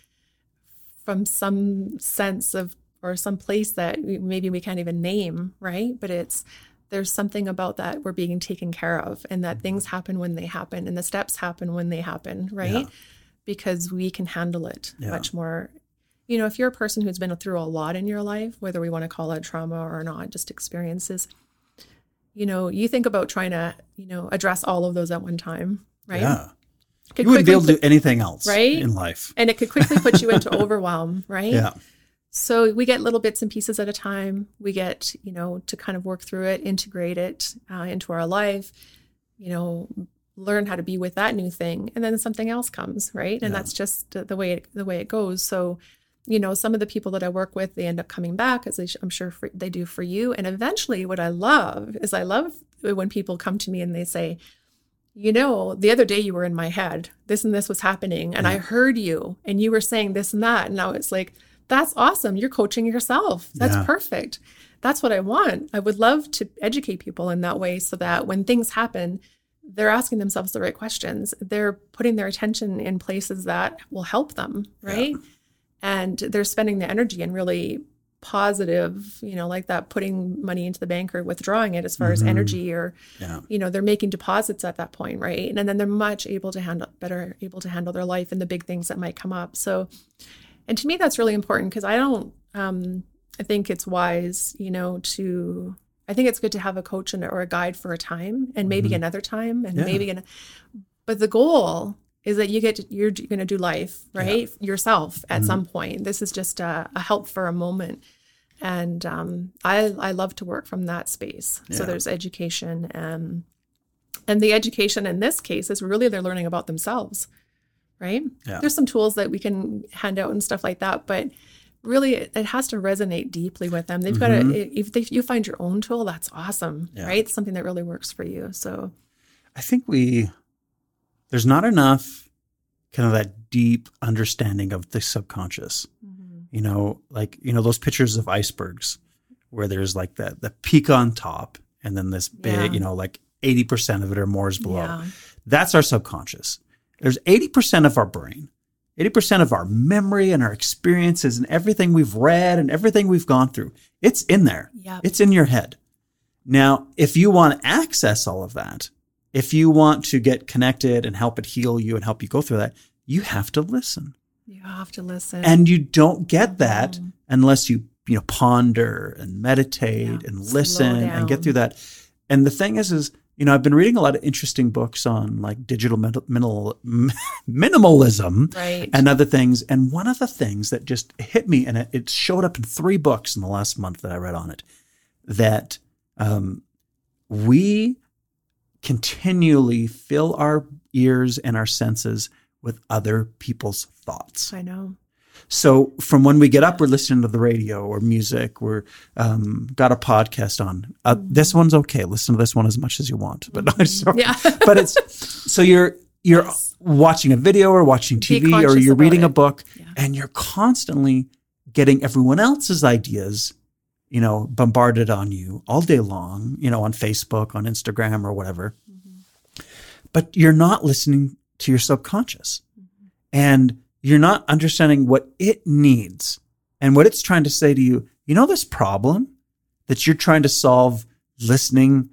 S2: from some sense of, or some place that maybe we can't even name, right? But it's, there's something about that we're being taken care of and that things happen when they happen and the steps happen when they happen, right?
S1: Yeah.
S2: Because we can handle it
S1: Yeah.
S2: much more. You know, if you're a person who's been through a lot in your life, whether we want to call it trauma or not, just experiences, you know, you think about trying to, you know, address all of those at one time, right?
S1: Yeah.
S2: Could
S1: You wouldn't be able to do anything else
S2: Right?
S1: in life.
S2: and it could quickly put you into overwhelm, right?
S1: Yeah.
S2: So we get little bits and pieces at a time. We get, you know, to kind of work through it, integrate it uh, into our life, you know, learn how to be with that new thing, and then something else comes, right? And
S1: Yeah.
S2: that's just the way it, the way it goes. So, you know, some of the people that I work with, they end up coming back, as I'm sure for, they do for you. And eventually, what I love is I love when people come to me and they say, you know, the other day you were in my head, this and this was happening, and I heard you, and you were saying this and that. And now it's like, that's awesome. You're coaching yourself. That's
S1: Yeah.
S2: perfect. That's what I want. I would love to educate people in that way so that when things happen, they're asking themselves the right questions. They're putting their attention in places that will help them, right? And they're spending the energy in really positive, you know, like that putting money into the bank or withdrawing it as far as
S1: Mhm.
S2: energy or
S1: Yeah.
S2: you know they're making deposits at that point right and then they're much able to handle better able to handle their life and the big things that might come up so and to me that's really important because i don't um i think it's wise you know to i think it's good to have a coach and or a guide for a time and maybe
S1: Mhm.
S2: another time and
S1: Yeah.
S2: maybe an but the goal is that you get to, you're going to do life right? Yourself at
S1: Mhm.
S2: some point. This is just a, a help for a moment. And um, I, I love to work from that space. So there's education and and the education in this case is really they're learning about themselves right?
S1: Yeah.
S2: there's some tools that we can hand out and stuff like that but really it, has to resonate deeply with them. They've got
S1: Mhm.
S2: to if, they, you find your own tool that's awesome
S1: Yeah.
S2: right? Something that really works for you. So
S1: I think we there's not enough kind of that deep understanding of the subconscious. Mm-hmm. You know, like you know those pictures of icebergs where there's like the the peak on top and then this big,
S2: Yeah.
S1: you know, like 80% of it or more is below.
S2: yeah
S1: That's our subconscious. There's 80% of our brain, 80% of our memory and our experiences and everything we've read and everything we've gone through. It's in there.
S2: yeah
S1: It's in your head. Now, if you want to access all of that, if you want to get connected and help it heal you and help you go through that, you have to listen.
S2: you have to listen
S1: And you don't get that
S2: Mhm.
S1: unless you, you know, ponder and meditate
S2: Yeah.
S1: and listen and get through that. And the thing is, is, you know, I've been reading a lot of interesting books on like digital mental, minimal, minimalism
S2: right
S1: and other things. And one of the things that just hit me, and it, it showed up in three books in the last month that I read on it, that um, we continually fill our ears and our senses with other people's thoughts.
S2: i know
S1: So from when we get up, we're listening to the radio or music. We're um, got a podcast on. Uh, This one's okay. Listen to this one as much as you want, but so,
S2: yeah
S1: but it's so you're you're
S2: Yes.
S1: watching a video or watching TV or you're reading a book
S2: Yeah.
S1: and you're constantly getting everyone else's ideas, you know, bombarded on you all day long, you know, on Facebook, on Instagram or whatever.
S2: Mm-hmm.
S1: But you're not listening to your subconscious
S2: Mm-hmm.
S1: and you're not understanding what it needs and what it's trying to say to you. You know, this problem that you're trying to solve listening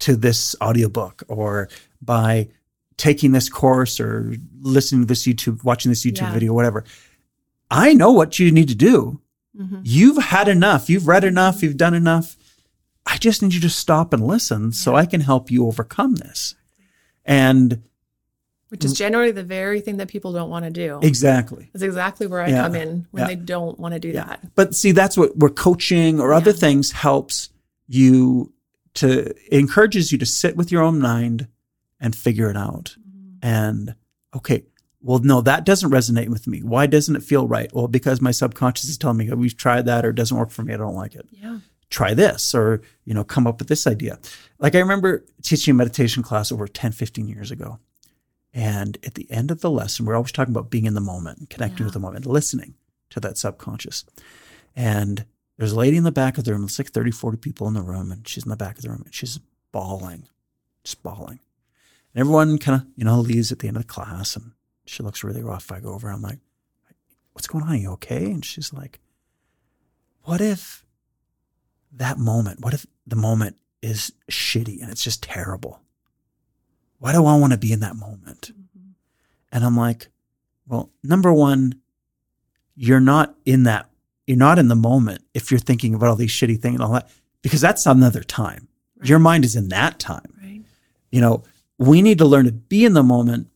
S1: to this audiobook or by taking this course or listening to this YouTube, watching this YouTube
S2: Yeah.
S1: video, whatever. I know what you need to do.
S2: Mhm.
S1: You've had enough. You've read enough. You've done enough. I just need you to stop and listen so I can help you overcome this. And
S2: which is generally the very thing that people don't want to do
S1: exactly.
S2: That's exactly where I
S1: Yeah.
S2: come in when
S1: Yeah.
S2: they don't want to do
S1: Yeah.
S2: that.
S1: But see, that's what where coaching or other things helps you to encourages you to sit with your own mind and figure it out. And okay, well, no, that doesn't resonate with me. Why doesn't it feel right? Well, because my subconscious is telling me "Oh, we've tried that or it doesn't work for me. I don't like it.
S2: Yeah.
S1: Try this or, you know, come up with this idea. Like I remember teaching a meditation class over 10, 15 years ago. And at the end of the lesson, we're always talking about being in the moment, connecting
S2: Yeah.
S1: with the moment, listening to that subconscious. And there's a lady in the back of the room. It's like 30, 40 people in the room. And she's in the back of the room and she's bawling, just bawling. And everyone kind of, you know, leaves at the end of the class and she looks really rough. I go over, I'm like, what's going on? Are you okay? And she's like, what if that moment, what if the moment is shitty and it's just terrible? Why do I want to be in that moment? Mm-hmm. And I'm like, well, number one, you're not in that, you're not in the moment if you're thinking about all these shitty things and all that, because that's another time. Your mind is in that time.
S2: Right.
S1: You know, we need to learn to be in the moment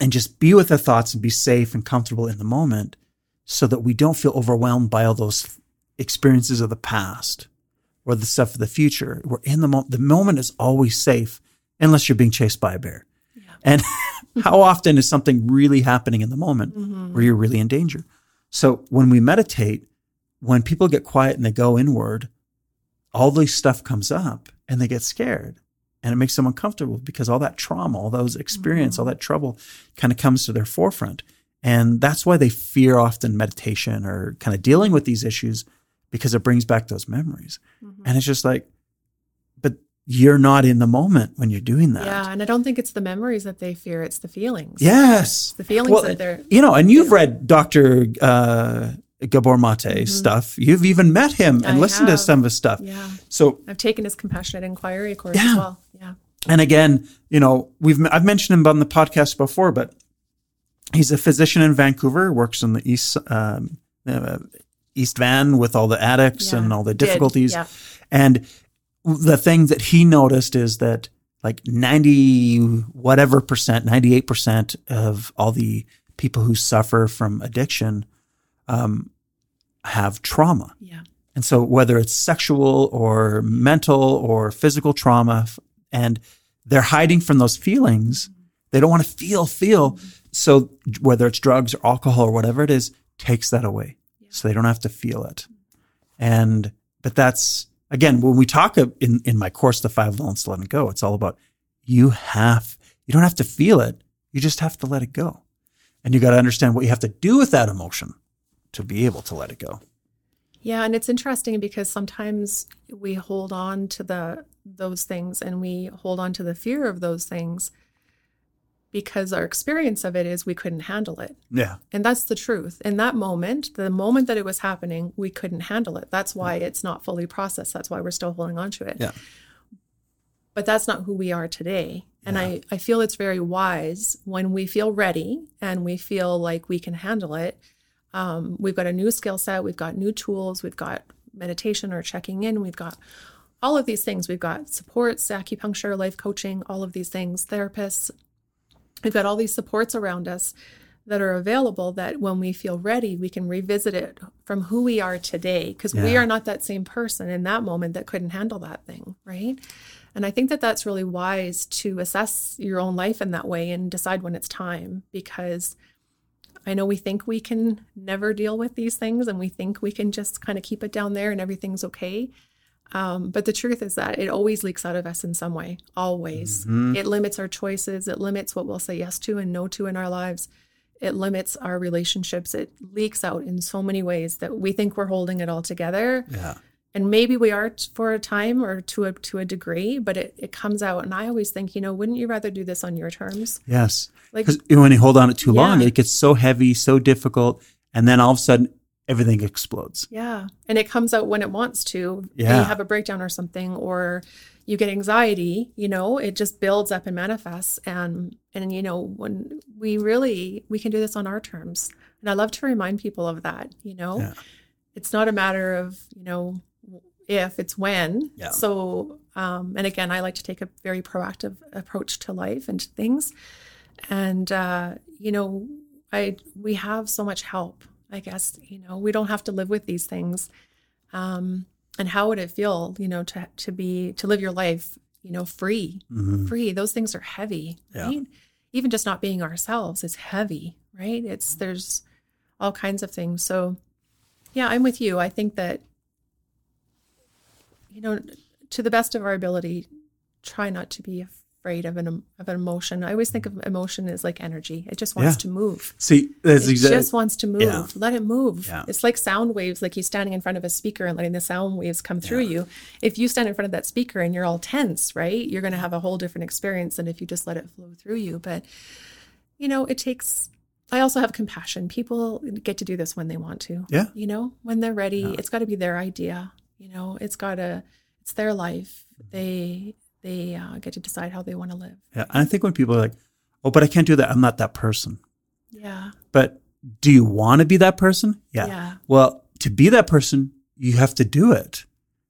S1: and just be with the thoughts and be safe and comfortable in the moment so that we don't feel overwhelmed by all those experiences of the past or the stuff of the future. We're in the moment. The moment is always safe unless you're being chased by a bear. And how often is something really happening in the moment mm-hmm. where you're really in danger? So when we meditate, when people get quiet and they go inward, all this stuff comes up and they get scared and it makes them uncomfortable because all that trauma, all those experience, all that trouble kind of comes to their forefront. And that's why they fear often meditation or kind of dealing with these issues because it brings back those memories. And it's just like, but you're not in the moment when you're doing that.
S2: Yeah, and I don't think it's the memories that they fear; it's the feelings.
S1: Yes.
S2: the feelings
S1: Well,
S2: that they're.
S1: You know, and you've read Dr. Uh, Gabor Mate's stuff. You've even met him and
S2: Mm-hmm. I
S1: listened to some of his stuff.
S2: Yeah,
S1: So,
S2: I've taken his compassionate inquiry course
S1: Yeah.
S2: as well. Yeah,
S1: and again, you know, we've I've mentioned him on the podcast before, but he's a physician in Vancouver, works in the east um, uh, East Van with all the addicts
S2: Yeah.
S1: and all the difficulties.
S2: Yeah.
S1: And the thing that he noticed is that like 90 whatever percent, 98% of all the people who suffer from addiction um, have trauma.
S2: yeah,
S1: And so whether it's sexual or mental or physical trauma and they're hiding from those feelings, they don't want to feel feel. So whether it's drugs or alcohol or whatever it is takes that away. So they don't have to feel it. And but that's again when we talk in in my course the five elements to let it go, it's all about you have you don't have to feel it. You just have to let it go. And you got to understand what you have to do with that emotion to be able to let it go.
S2: yeah. And it's interesting because sometimes we hold on to the those things, and we hold on to the fear of those things because our experience of it is we couldn't handle it.
S1: Yeah.
S2: And that's the truth. In that moment, the moment that it was happening, we couldn't handle it. That's why it's not fully processed. That's why we're still holding on to it.
S1: Yeah.
S2: But that's not who we are today. And I, I feel it's very wise when we feel ready and we feel like we can handle it. Um, we've got a new skill set, we've got new tools, we've got meditation or checking in, we've got all of these things. We've got supports, acupuncture, life coaching, all of these things, therapists. We've got all these supports around us that are available that when we feel ready, we can revisit it from who we are today because we are not that same person in that moment that couldn't handle that thing, right? And I think that that's really wise to assess your own life in that way and decide when it's time because I know we think we can never deal with these things and we think we can just kind of keep it down there and everything's okay. Um, but the truth is that it always leaks out of us in some way, always. It limits our choices, it limits what we'll say yes to and no to in our lives. It limits our relationships. It leaks out in so many ways that we think we're holding it all together.
S1: Yeah.
S2: And maybe we are for a time or to a to a degree, but it, it comes out. And I always think, you know, wouldn't you rather do this on your terms?
S1: Yes.
S2: Like-
S1: Because when you hold on it too long, it gets so heavy, so difficult, and then all of a sudden everything explodes.
S2: Yeah. And it comes out when it wants to.
S1: Yeah.
S2: You have a breakdown or something, or you get anxiety, you know, it just builds up and manifests. And, and, you know, when we really, we can do this on our terms. And I love to remind people of that, you know,
S1: Yeah.
S2: it's not a matter of, you know, if it's when.
S1: Yeah.
S2: So, um, and again, I like to take a very proactive approach to life and to things. And, uh, you know, I, we have so much help. I guess, you know, we don't have to live with these things. Um, and how would it feel, you know, to, to be, to live your life, you know, free, free. Those things are heavy,
S1: Yeah.
S2: right? Even just not being ourselves is heavy, right? It's, there's all kinds of things. So, yeah, I'm with you. I think that, you know, to the best of our ability, try not to be afraid of an of an emotion. I always think of emotion as like energy. It just wants
S1: Yeah.
S2: to move.
S1: See, that's
S2: It
S1: exactly.
S2: just wants to move.
S1: Yeah.
S2: Let it move.
S1: Yeah.
S2: It's like sound waves, like you standing in front of a speaker and letting the sound waves come through you. If you stand in front of that speaker and you're all tense, right, you're going to have a whole different experience than if you just let it flow through you. But, you know, it takes, I also have compassion. People get to do this when they want to.
S1: Yeah.
S2: You know, when they're ready, it's got to be their idea. You know, it's got to, it's their life. They, they uh, get to decide how they want to live.
S1: yeah. And I think when people are like, oh, but I can't do that. I'm not that person.
S2: Yeah.
S1: But do you want to be that person? Yeah.
S2: Yeah.
S1: Well, to be that person, you have to do it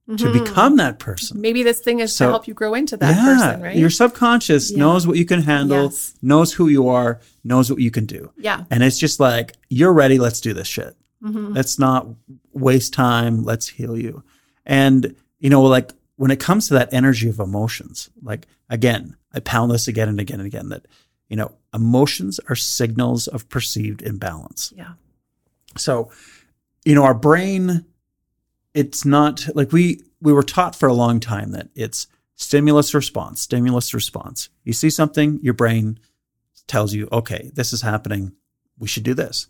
S1: to
S2: Mhm.
S1: become that person.
S2: Maybe this thing is
S1: So-
S2: to help you grow into that person, right?
S1: Your subconscious
S2: Yeah.
S1: knows what you can handle,
S2: Yes.
S1: knows who you are, knows what you can do.
S2: yeah.
S1: And it's just like, you're ready. Let's do this shit.
S2: Mhm.
S1: Let's not waste time. Let's heal you. And, you know, like when it comes to that energy of emotions, like again, I pound this again and again and again that, you know, emotions are signals of perceived imbalance.
S2: Yeah.
S1: So, you know, our brain, it's not like we we were taught for a long time that it's stimulus response, stimulus response. You see something, your brain tells you, okay, this is happening. We should do this.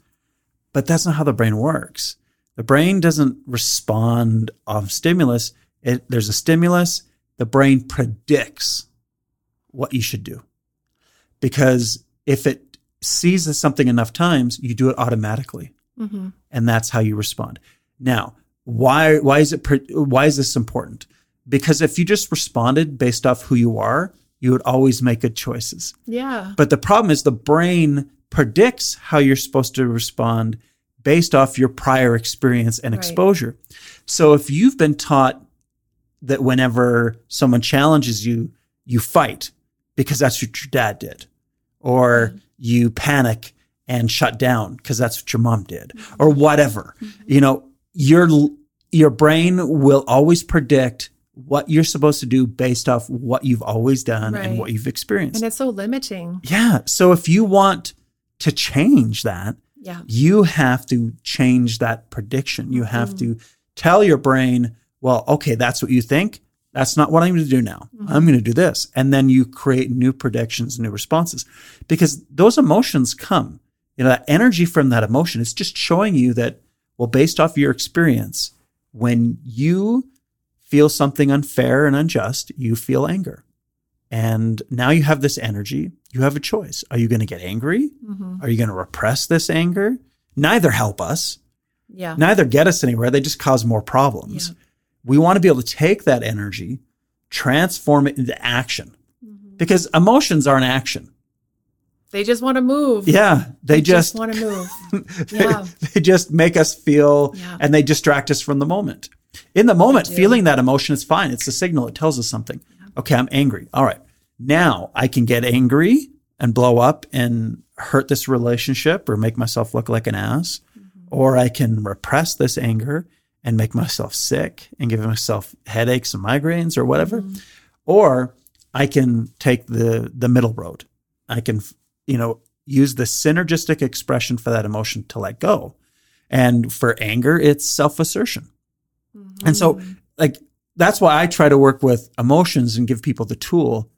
S1: But that's not how the brain works. The brain doesn't respond of stimulus. It, there's a stimulus. The brain predicts what you should do. Because if it sees something enough times, you do it automatically
S2: hmm
S1: and that's how you respond. Now, why why is it pre- why is this important? Because if you just responded based off who you are, you would always make good choices.
S2: Yeah.
S1: But the problem is the brain predicts how you're supposed to respond based off your prior experience and
S2: Right.
S1: exposure. So if you've been taught that whenever someone challenges you, you fight because that's what your dad did, or mm-hmm. you panic and shut down because that's what your mom did, or whatever, mm-hmm. you know, your your brain will always predict what you're supposed to do based off what you've always done and what you've experienced.
S2: And it's so limiting.
S1: Yeah. So if you want to change that,
S2: Yeah.
S1: you have to change that prediction. You have
S2: Mm-hmm.
S1: to tell your brain, well, okay, that's what you think. That's not what I'm going to do now.
S2: Mm-hmm.
S1: I'm going to do this. And then you create new predictions, new responses because those emotions come. You know, that energy from that emotion is just showing you that, well, based off your experience, when you feel something unfair and unjust, you feel anger. And now you have this energy. You have a choice. Are you going to get angry?
S2: hmm
S1: Are you going to repress this anger? Neither help us,
S2: Yeah.
S1: neither get us anywhere. They just cause more problems.
S2: Yeah.
S1: We want to be able to take that energy, transform it into action because emotions are an action.
S2: They just want to move.
S1: Yeah. They, just,
S2: want to move.
S1: they,
S2: Yeah.
S1: they just make us feel
S2: Yeah.
S1: and they distract us from the moment. In the moment, feeling that emotion is fine. It's a signal. It tells us something. Okay, I'm angry. All right. Now I can get angry and blow up and hurt this relationship or make myself look like an ass. Mm-hmm. Or I can repress this anger and make myself sick and give myself headaches and migraines or whatever. Mm-hmm. Or I can take the the middle road. I can, you know, use the synergistic expression for that emotion to let go. And for anger, it's self-assertion. And so mm-hmm. like that's why I try to work with emotions and give people the tool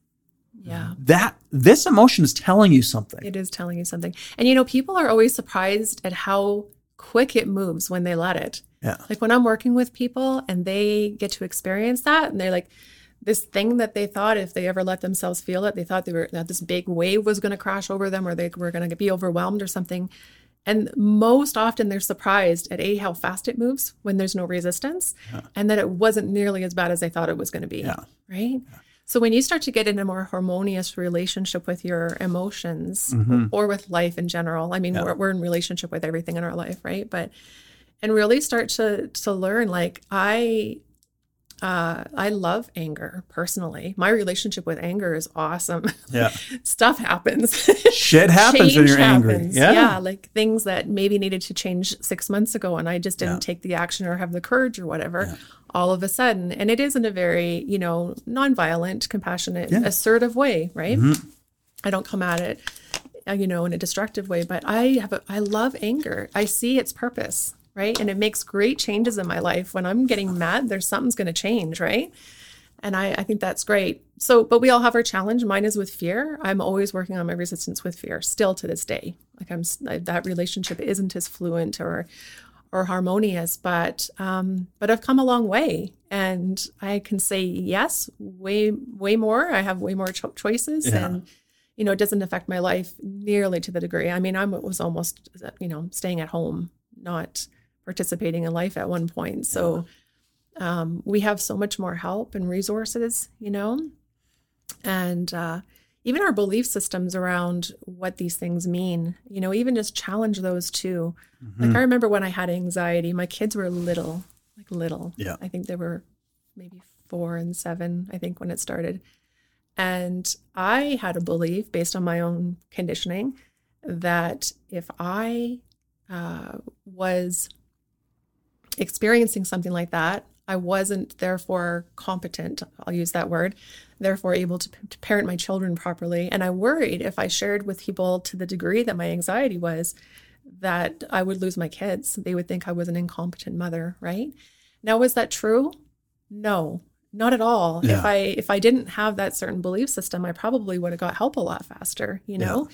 S2: Yeah.
S1: that this emotion is telling you something.
S2: It is telling you something. And you know, people are always surprised at how quick it moves when they let it.
S1: Yeah.
S2: Like when I'm working with people and they get to experience that and they're like, this thing that they thought if they ever let themselves feel it, they thought they were that this big wave was going to crash over them or they were going to be overwhelmed or something. And most often they're surprised at A, how fast it moves when there's no resistance, and that it wasn't nearly as bad as they thought it was going to be.
S1: Yeah.
S2: Right. So when you start to get in a more harmonious relationship with your emotions mm-hmm. or with life in general, I mean, we're, we're in relationship with everything in our life, right? But and really start to to learn like I uh, I love anger personally. My relationship with anger is awesome.
S1: Yeah.
S2: Stuff happens.
S1: Shit happens when you're angry.
S2: happens.
S1: Yeah.
S2: like things that maybe needed to change six months ago, and I just didn't
S1: Yeah.
S2: take the action or have the courage or whatever. All of a sudden, and it is in a very you know nonviolent, compassionate,
S1: Yeah.
S2: assertive way, right?
S1: Mhm.
S2: I don't come at it, uh, you know, in a destructive way, but I have a, I love anger. I see its purpose, right? And it makes great changes in my life. When I'm getting mad, there's something's going to change, right? And I, I think that's great. So, but we all have our challenge. Mine is with fear. I'm always working on my resistance with fear, still to this day. Like I'm that relationship isn't as fluent or or harmonious, but um, but I've come a long way, and I can say yes, way way more. I have way more cho- choices,
S1: Yeah.
S2: and you know, it doesn't affect my life nearly to the degree. I mean, I was almost, you know, staying at home, not participating in life at one point. So um, we have so much more help and resources, you know, and uh, even our belief systems around what these things mean, you know, even just challenge those too.
S1: Mm-hmm.
S2: Like I remember when I had anxiety, my kids were little, like little.
S1: Yeah.
S2: I think they were maybe four and seven, I think, when it started. And I had a belief based on my own conditioning that if I uh, was experiencing something like that. I wasn't therefore competent, I'll use that word, therefore able to, to parent my children properly. And I worried if I shared with people to the degree that my anxiety was, that I would lose my kids. They would think I was an incompetent mother, right? Now, was that true? No, not at all.
S1: Yeah.
S2: If I if I didn't have that certain belief system, I probably would have got help a lot faster, you know?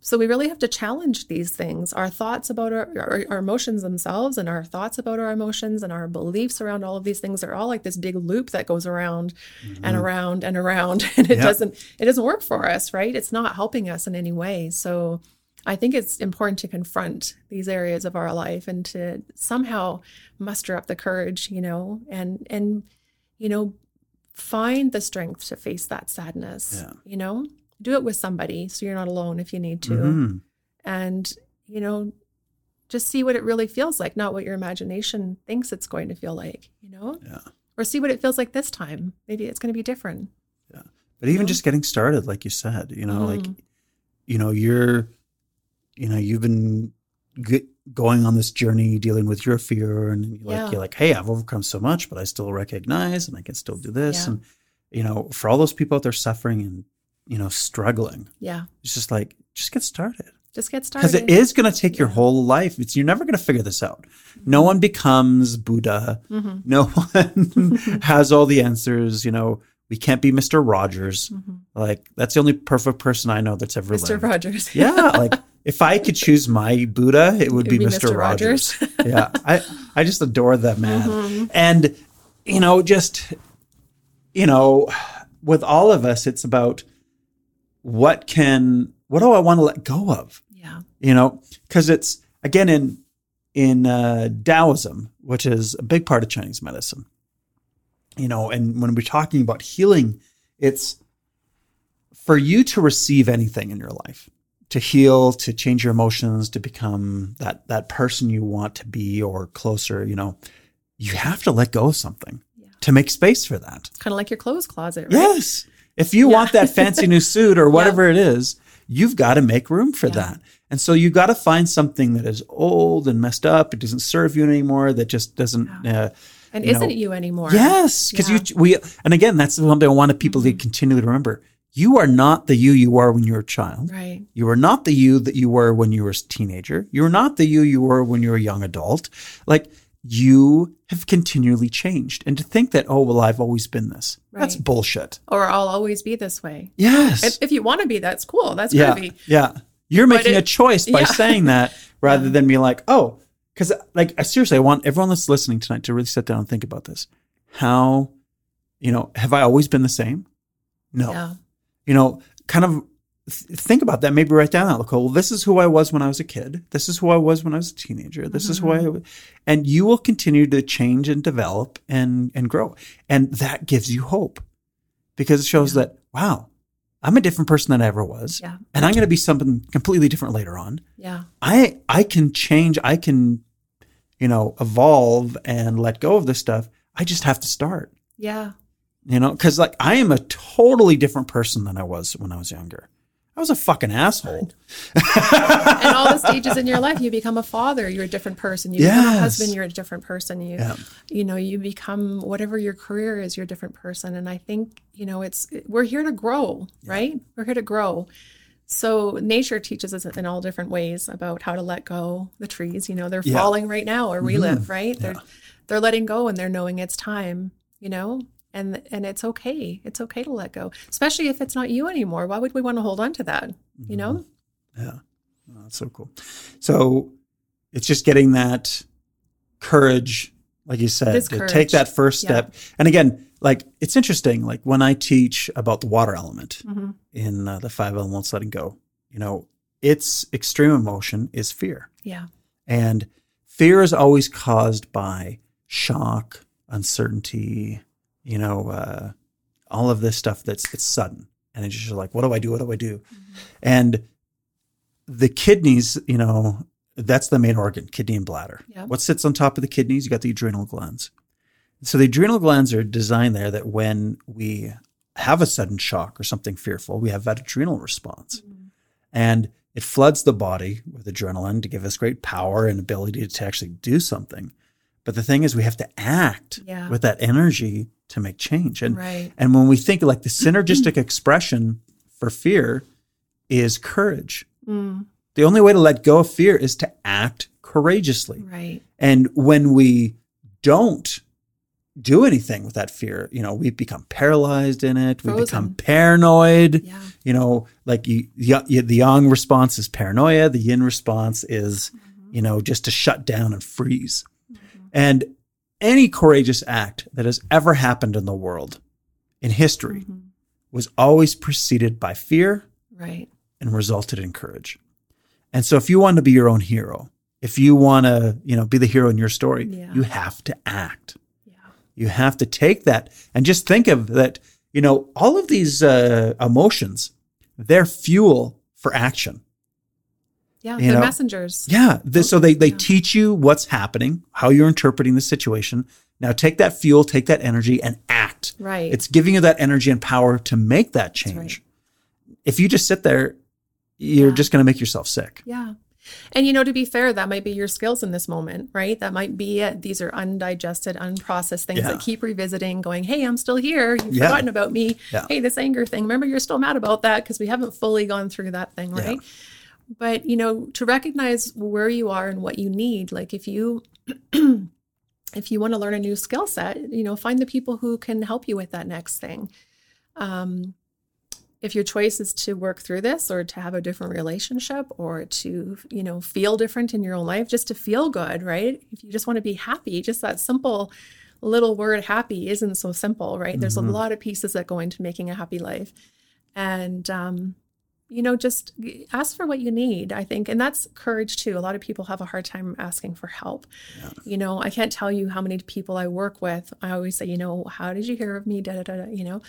S2: So we really have to challenge these things, our thoughts about our, our, our emotions themselves and our thoughts about our emotions and our beliefs around all of these things are all like this big loop that goes around and mm-hmm. around and around and it
S1: Yeah.
S2: doesn't it doesn't work for us, right? It's not helping us in any way. So I think it's important to confront these areas of our life and to somehow muster up the courage, you know, and and you know, find the strength to face that sadness.
S1: Yeah.
S2: You know, do it with somebody so you're not alone if you need to.
S1: Mhm.
S2: And, you know, just see what it really feels like, not what your imagination thinks it's going to feel like, you know?
S1: Yeah.
S2: Or see what it feels like this time. Maybe it's going to be different. Yeah.
S1: But even just getting started, like you said, you know, like,
S2: Mhm.
S1: you know, you're, you know, you've been g- going on this journey dealing with your fear and you're like,
S2: Yeah.
S1: you're like, hey, I've overcome so much, but I still recognize and I can still do this.
S2: Yeah.
S1: And, you know, for all those people out there suffering and, you know, struggling,
S2: Yeah.
S1: it's just like, just get started.
S2: Just get started.
S1: Because it is going to take your whole life. It's you're never going to figure this out. No one becomes Buddha.
S2: Mhm.
S1: No one has all the answers. You know, we can't be Mister Rogers.
S2: Mhm.
S1: Like that's the only perfect person I know that's ever
S2: Mr.
S1: lived.
S2: Rogers.
S1: Yeah, like if I could choose my Buddha, it would be, Mr. Rogers. yeah, I I just adore that man.
S2: Mhm.
S1: And you know, just you know, with all of us, it's about what can what do I want to let go of?
S2: Yeah.
S1: you know because it's again in in uh, taoism which is a big part of chinese medicine you know and when we're talking about healing it's for you to receive anything in your life to heal to change your emotions to become that that person you want to be or closer you know you have to let go of something
S2: Yeah.
S1: to make space for that It's
S2: Kind of like your clothes closet, right?
S1: Yes. If you
S2: Yeah.
S1: want that fancy new suit or whatever it is, you've got to make room for
S2: Yeah.
S1: that. And so you've got to find something that is old and messed up. It doesn't serve you anymore. That just doesn't. Uh,
S2: And
S1: you
S2: isn't
S1: know,
S2: you anymore?
S1: yes, because
S2: Yeah. Mm-hmm.
S1: you we and again that's something I wanted people to continually remember. You are not the you you are when you were a child.
S2: Right.
S1: You are not the you that you were when you were a teenager. You are not the you you were when you were a young adult. Like you have continually changed. And to think that, oh, well, I've always been this, that's bullshit.
S2: Or I'll always be this way.
S1: Yes.
S2: If, if you want to be, that's cool. That's
S1: yeah.
S2: groovy.
S1: Yeah. You're making a choice by
S2: yeah.
S1: saying that rather than being like, oh, because like I seriously, I want everyone that's listening tonight to really sit down and think about this. How, you know, have I always been the same? No.
S2: Yeah.
S1: You know, kind of th- think about that. Maybe write down that. Look, well, this is who I was when I was a kid. This is who I was when I was a teenager. This is who I,
S2: Mm-hmm.
S1: and you will continue to change and develop and and grow, and that gives you hope because it shows
S2: Yeah.
S1: that wow, I'm a different person than I ever was,
S2: Yeah.
S1: and I'm going to be something completely different later on.
S2: Yeah.
S1: I I can change. I can, you know, evolve and let go of this stuff. I just have to start.
S2: Yeah.
S1: You know, because like I am a totally different person than I was when I was younger. I was a fucking asshole.
S2: and all the stages in your life, you become a father, you're a different person. You become a husband, you're a different person. You,
S1: Yeah.
S2: you know, you become whatever your career is, you're a different person. And I think, you know, it's we're here to grow, right? We're here to grow. So nature teaches us in all different ways about how to let go. The trees, you know, they're
S1: Yeah. Mm-hmm.
S2: falling right now where we live, right? They're they're letting go and they're knowing it's time, you know. And, and it's okay. It's okay to let go, especially if it's not you anymore. Why would we want to hold on to that? You know?
S1: Yeah. Oh, that's so cool. So it's just getting that courage, like you said, to
S2: courage.
S1: take that first
S2: Yeah.
S1: step. And again, like it's interesting, like when I teach about the water element
S2: Mhm.
S1: in uh, the five elements letting go, you know, its extreme emotion is fear.
S2: Yeah.
S1: And fear is always caused by shock, uncertainty, you know, uh, all of this stuff that's it's sudden. And it's just like, what do I do? What do I do? And the kidneys, you know, that's the main organ, kidney and bladder.
S2: Yeah.
S1: What sits on top of the kidneys? You got the adrenal glands. So the adrenal glands are designed there that when we have a sudden shock or something fearful, we have that adrenal response. And it floods the body with adrenaline to give us great power and ability to actually do something. But the thing is, we have to act
S2: Yeah.
S1: with that energy to make change. And
S2: Right.
S1: and when we think like the synergistic expression for fear is courage.
S2: Mm,
S1: The only way to let go of fear is to act courageously.
S2: right.
S1: And when we don't do anything with that fear, you know, we become paralyzed in it. We become paranoid.
S2: Yeah.
S1: You know, like you, the, the yang response is paranoia. The yin response is, you know, just to shut down and freeze. And any courageous act that has ever happened in the world in history
S2: Mhm.
S1: was always preceded by fear
S2: Right.
S1: and resulted in courage. And so if you want to be your own hero, if you want to, you know, be the hero in your story,
S2: Yeah.
S1: you have to act.
S2: Yeah.
S1: You have to take that and just think of that, you know, all of these uh, emotions, they're fuel for action.
S2: Yeah.
S1: You
S2: They're
S1: know?
S2: messengers.
S1: Yeah. so they, they
S2: Yeah.
S1: teach you what's happening, how you're interpreting the situation. Now take that fuel, take that energy and act.
S2: Right.
S1: It's giving you that energy and power to make that change.
S2: right.
S1: If you just sit there, you're
S2: Yeah.
S1: just going to make yourself sick.
S2: Yeah. And you know, to be fair, that might be your skills in this moment, right? That might be it. These are undigested, unprocessed things
S1: Yeah.
S2: that keep revisiting, going, Hey, I'm still here. You've
S1: Yeah.
S2: forgotten about me.
S1: Yeah.
S2: Hey, this anger thing. Remember, you're still mad about that because we haven't fully gone through that thing, right? But, you know, to recognize where you are and what you need, like if you, if you want to learn a new skill set, you know, find the people who can help you with that next thing. Um, if your choice is to work through this or to have a different relationship or to you know feel different in your own life just to feel good right if you just want to be happy just that simple little word happy isn't so simple right there's a
S1: Mhm.
S2: lot of pieces that go into making a happy life and um you know just ask for what you need i think and that's courage too a lot of people have a hard time asking for help you know i can't tell you how many people i work with i always say you know how did you hear of me da da da, da you know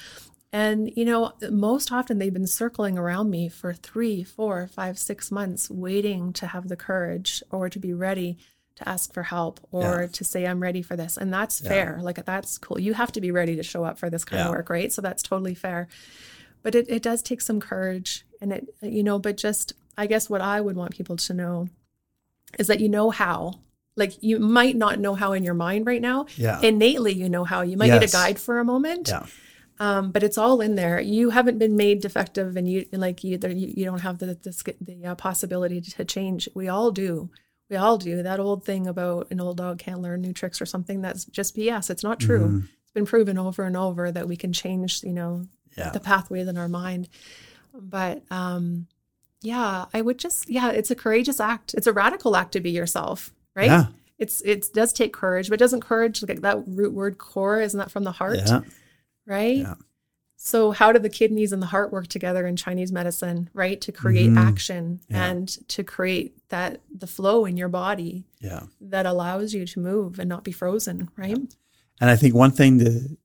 S2: and, you know, most often they've been circling around me for three, four, five, six months, waiting to have the courage or to be ready to ask for help or
S1: Yeah.
S2: to say, I'm ready for this. And that's
S1: Yeah.
S2: fair. Like, that's cool. You have to be ready to show up for this kind
S1: Yeah.
S2: of work, right? So that's totally fair. But it, it does take some courage. And it, you know, but just, I guess what I would want people to know is that you know how. Like, you might not know how in your mind right now.
S1: Yeah.
S2: Innately, you know how. You might need a guide for a moment
S1: yeah.
S2: um, but it's all in there. You haven't been made defective, and you like you, you, you don't have the the, the uh, possibility to change. We all do. We all do. That old thing about an old dog can't learn new tricks or something. That's just BS. It's not true.
S1: Mhm.
S2: It's been proven over and over that we can change. You know,
S1: Yeah.
S2: the pathways in our mind. But um, yeah, I would just yeah, it's a courageous act. It's a radical act to be yourself, right?
S1: Yeah.
S2: It's it does take courage, but doesn't courage like that root word core isn't that from the heart?
S1: Yeah.
S2: right?
S1: Yeah.
S2: So, how do the kidneys and the heart work together in Chinese medicine, right? To create
S1: Mhm.
S2: action
S1: Yeah.
S2: and to create that the flow in your body
S1: Yeah.
S2: that allows you to move and not be frozen, right?
S1: And I think one thing to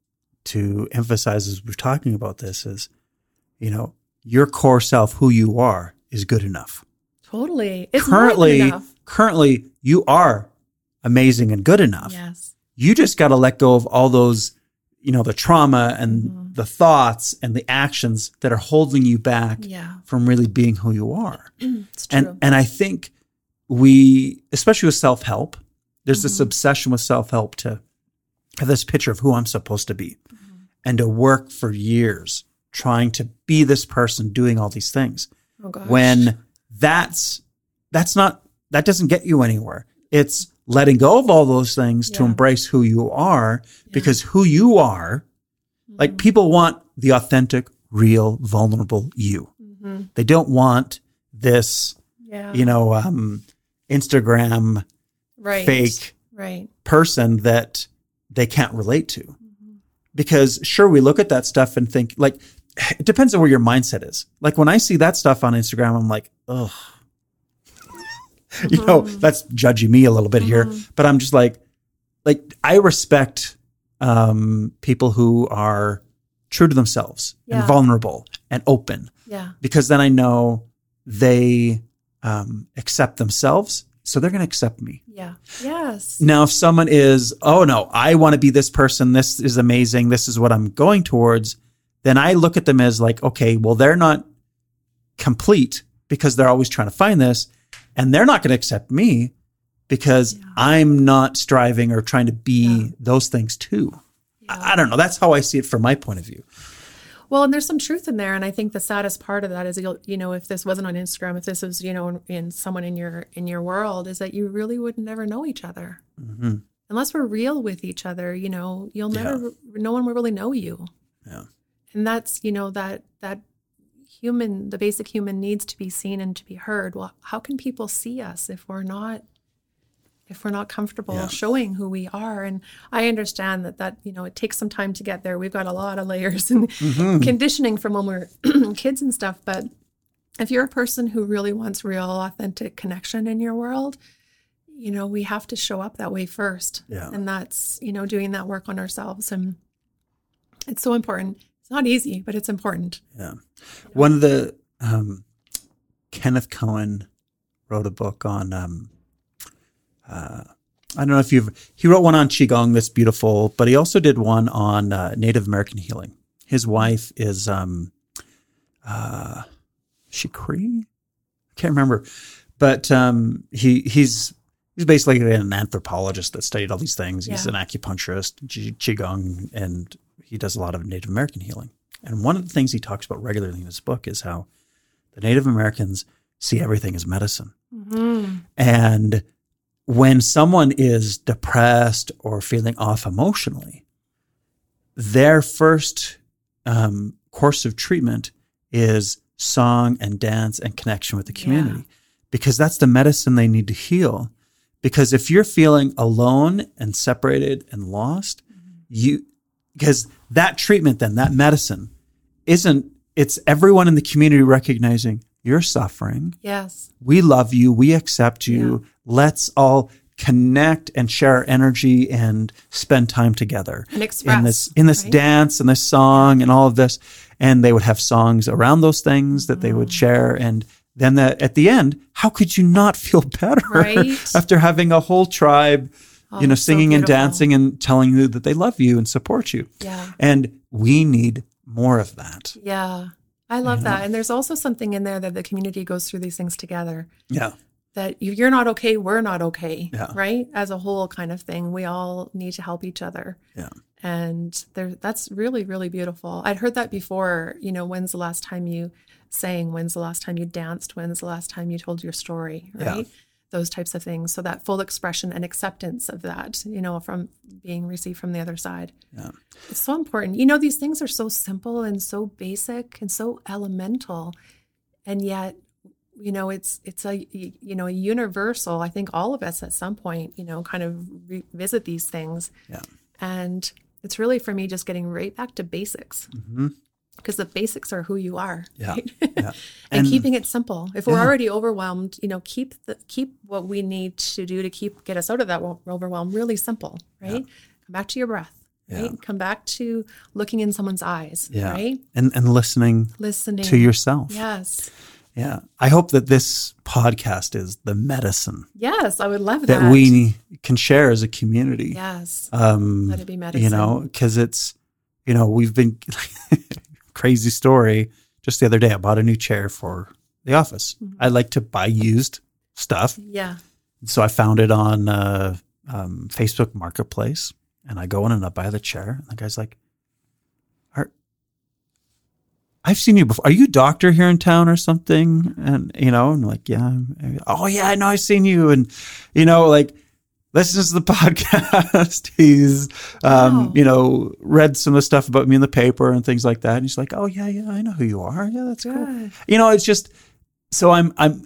S1: to emphasize as we're talking about this is, you know, your core self, who you are, is good enough.
S2: Totally. It's
S1: currently,
S2: enough.
S1: currently, you are amazing and good enough.
S2: Yes.
S1: You just got to let go of all those, you know, the trauma and
S2: Mhm.
S1: the thoughts and the actions that are holding you back
S2: Yeah.
S1: from really being who you are.
S2: It's true.
S1: And and I think we, especially with self help, there's this
S2: Mhm.
S1: obsession with self help to have this picture of who I'm supposed to be,
S2: Mm-hmm.
S1: and to work for years trying to be this person doing all these things.
S2: oh.
S1: When that's that's not that doesn't get you anywhere. It's letting go of all those things to embrace who you are,
S2: Yeah.
S1: because who you are, like
S2: Mhm.
S1: people want the authentic, real, vulnerable you.
S2: Mhm.
S1: They don't want this
S2: yeah.
S1: you know, um, Instagram
S2: right.
S1: fake
S2: Right.
S1: person that they can't relate to.
S2: Mhm.
S1: Because sure, we look at that stuff and think like, it depends on where your mindset is. Like when I see that stuff on Instagram, I'm like, ugh. you know,
S2: Mhm.
S1: that's judging me a little bit here,
S2: Mhm.
S1: but I'm just like, like I respect um, people who are true to themselves
S2: Yeah.
S1: and vulnerable and open
S2: Yeah.
S1: because then I know they um, accept themselves. So they're going to accept me.
S2: Yeah. Yes.
S1: Now, if someone is, oh no, I want to be this person. This is amazing. This is what I'm going towards. Then I look at them as like, okay, well, they're not complete because they're always trying to find this. And they're not going to accept me because I'm not striving or trying to be those things too. I, I don't know. That's how I see it from my point of view.
S2: Well, and there's some truth in there, and I think the saddest part of that is, you'll, you know, if this wasn't on Instagram, if this was, you know, in, in someone in your in your world, is that you really would never know each other
S1: Mm-hmm.
S2: unless we're real with each other. You know, you'll never, no one will really know you,
S1: Yeah.
S2: And that's, you know, that that human, the basic human needs to be seen and to be heard. Well, how can people see us if we're not if we're not comfortable
S1: Yeah.
S2: showing who we are and i understand that that you know it takes some time to get there we've got a lot of layers and
S1: Mm-hmm.
S2: conditioning from when we're kids and stuff but if you're a person who really wants real authentic connection in your world you know we have to show up that way first
S1: Yeah.
S2: and that's you know doing that work on ourselves and it's so important it's not easy but it's important
S1: Yeah. One of the um, Kenneth Cohen wrote a book on. Um, uh, I don't know if you've. He wrote one on qigong that's beautiful, but he also did one on uh, Native American healing. His wife is um, uh, she Cree? I can't remember, but um, he he's he's basically an anthropologist that studied all these things. He's an acupuncturist, qigong, and he does a lot of Native American healing. And one of the things he talks about regularly in his book is how the Native Americans see everything as medicine. And when someone is depressed or feeling off emotionally, their first um, course of treatment is song and dance and connection with the community because that's the medicine they need to heal. Because if you're feeling alone and separated and lost, you because that treatment then that medicine isn't it's everyone in the community recognizing you're suffering.
S2: Yes.
S1: We love you. We accept you. Let's all connect and share our energy and spend time together
S2: And express,
S1: in this in this
S2: right?
S1: dance and this song and all of this. And they would have songs around those things that they would
S2: Mm.
S1: share. And then the, at the end how could you not feel better
S2: Right.
S1: after having a whole tribe Oh, you know
S2: Oh, so
S1: singing and dancing and telling you that they love you and support you
S2: yeah
S1: and we need more of that
S2: Yeah, I love that. And there's also something in there that the community goes through these things together.
S1: yeah
S2: That you're not okay, we're not okay,
S1: Yeah.
S2: right? As a whole, kind of thing. We all need to help each other,
S1: yeah
S2: and there, that's really, really beautiful. I'd heard that before. You know, when's the last time you sang? When's the last time you danced? When's the last time you told your story?
S1: Yeah.
S2: Those types of things. So that full expression and acceptance of that, you know, from being received from the other side.
S1: yeah
S2: It's so important. You know, these things are so simple and so basic and so elemental, and yet, you know, it's it's a you know a universal. I think all of us at some point, you know, kind of revisit these things,
S1: yeah
S2: and it's really for me just getting right back to basics mm-hmm. Because the basics are who you are.
S1: Yeah.
S2: right?
S1: yeah
S2: and,
S1: And-
S2: keeping it simple. If we're
S1: Yeah.
S2: already overwhelmed, you know, keep the keep what we need to do to keep get us out of that overwhelm really simple, right? Come back to your breath, right?
S1: Yeah.
S2: Come back to looking in someone's eyes,
S1: yeah
S2: right?
S1: and and listening
S2: Listening
S1: to yourself
S2: Yes.
S1: yeah i hope that this podcast is the medicine
S2: Yes, I would love that.
S1: that we can share as a community
S2: Yes.
S1: um
S2: Let it be medicine.
S1: you know because it's you know we've been crazy story just the other day i bought a new chair for the office
S2: Mm-hmm.
S1: i like to buy used stuff
S2: Yeah.
S1: so i found it on uh, um, facebook marketplace and i go in and i buy the chair and the guy's like are I've seen you before. Are you a doctor here in town or something? And you know, and like, yeah. I'm- Oh yeah, I know. I've seen you. And you know, like, listens to the podcast. He's, um,
S2: Wow.
S1: you know, read some of the stuff about me in the paper and things like that. And he's like, oh yeah, yeah, I know who you are. Yeah, that's cool. You know, it's just so I'm I'm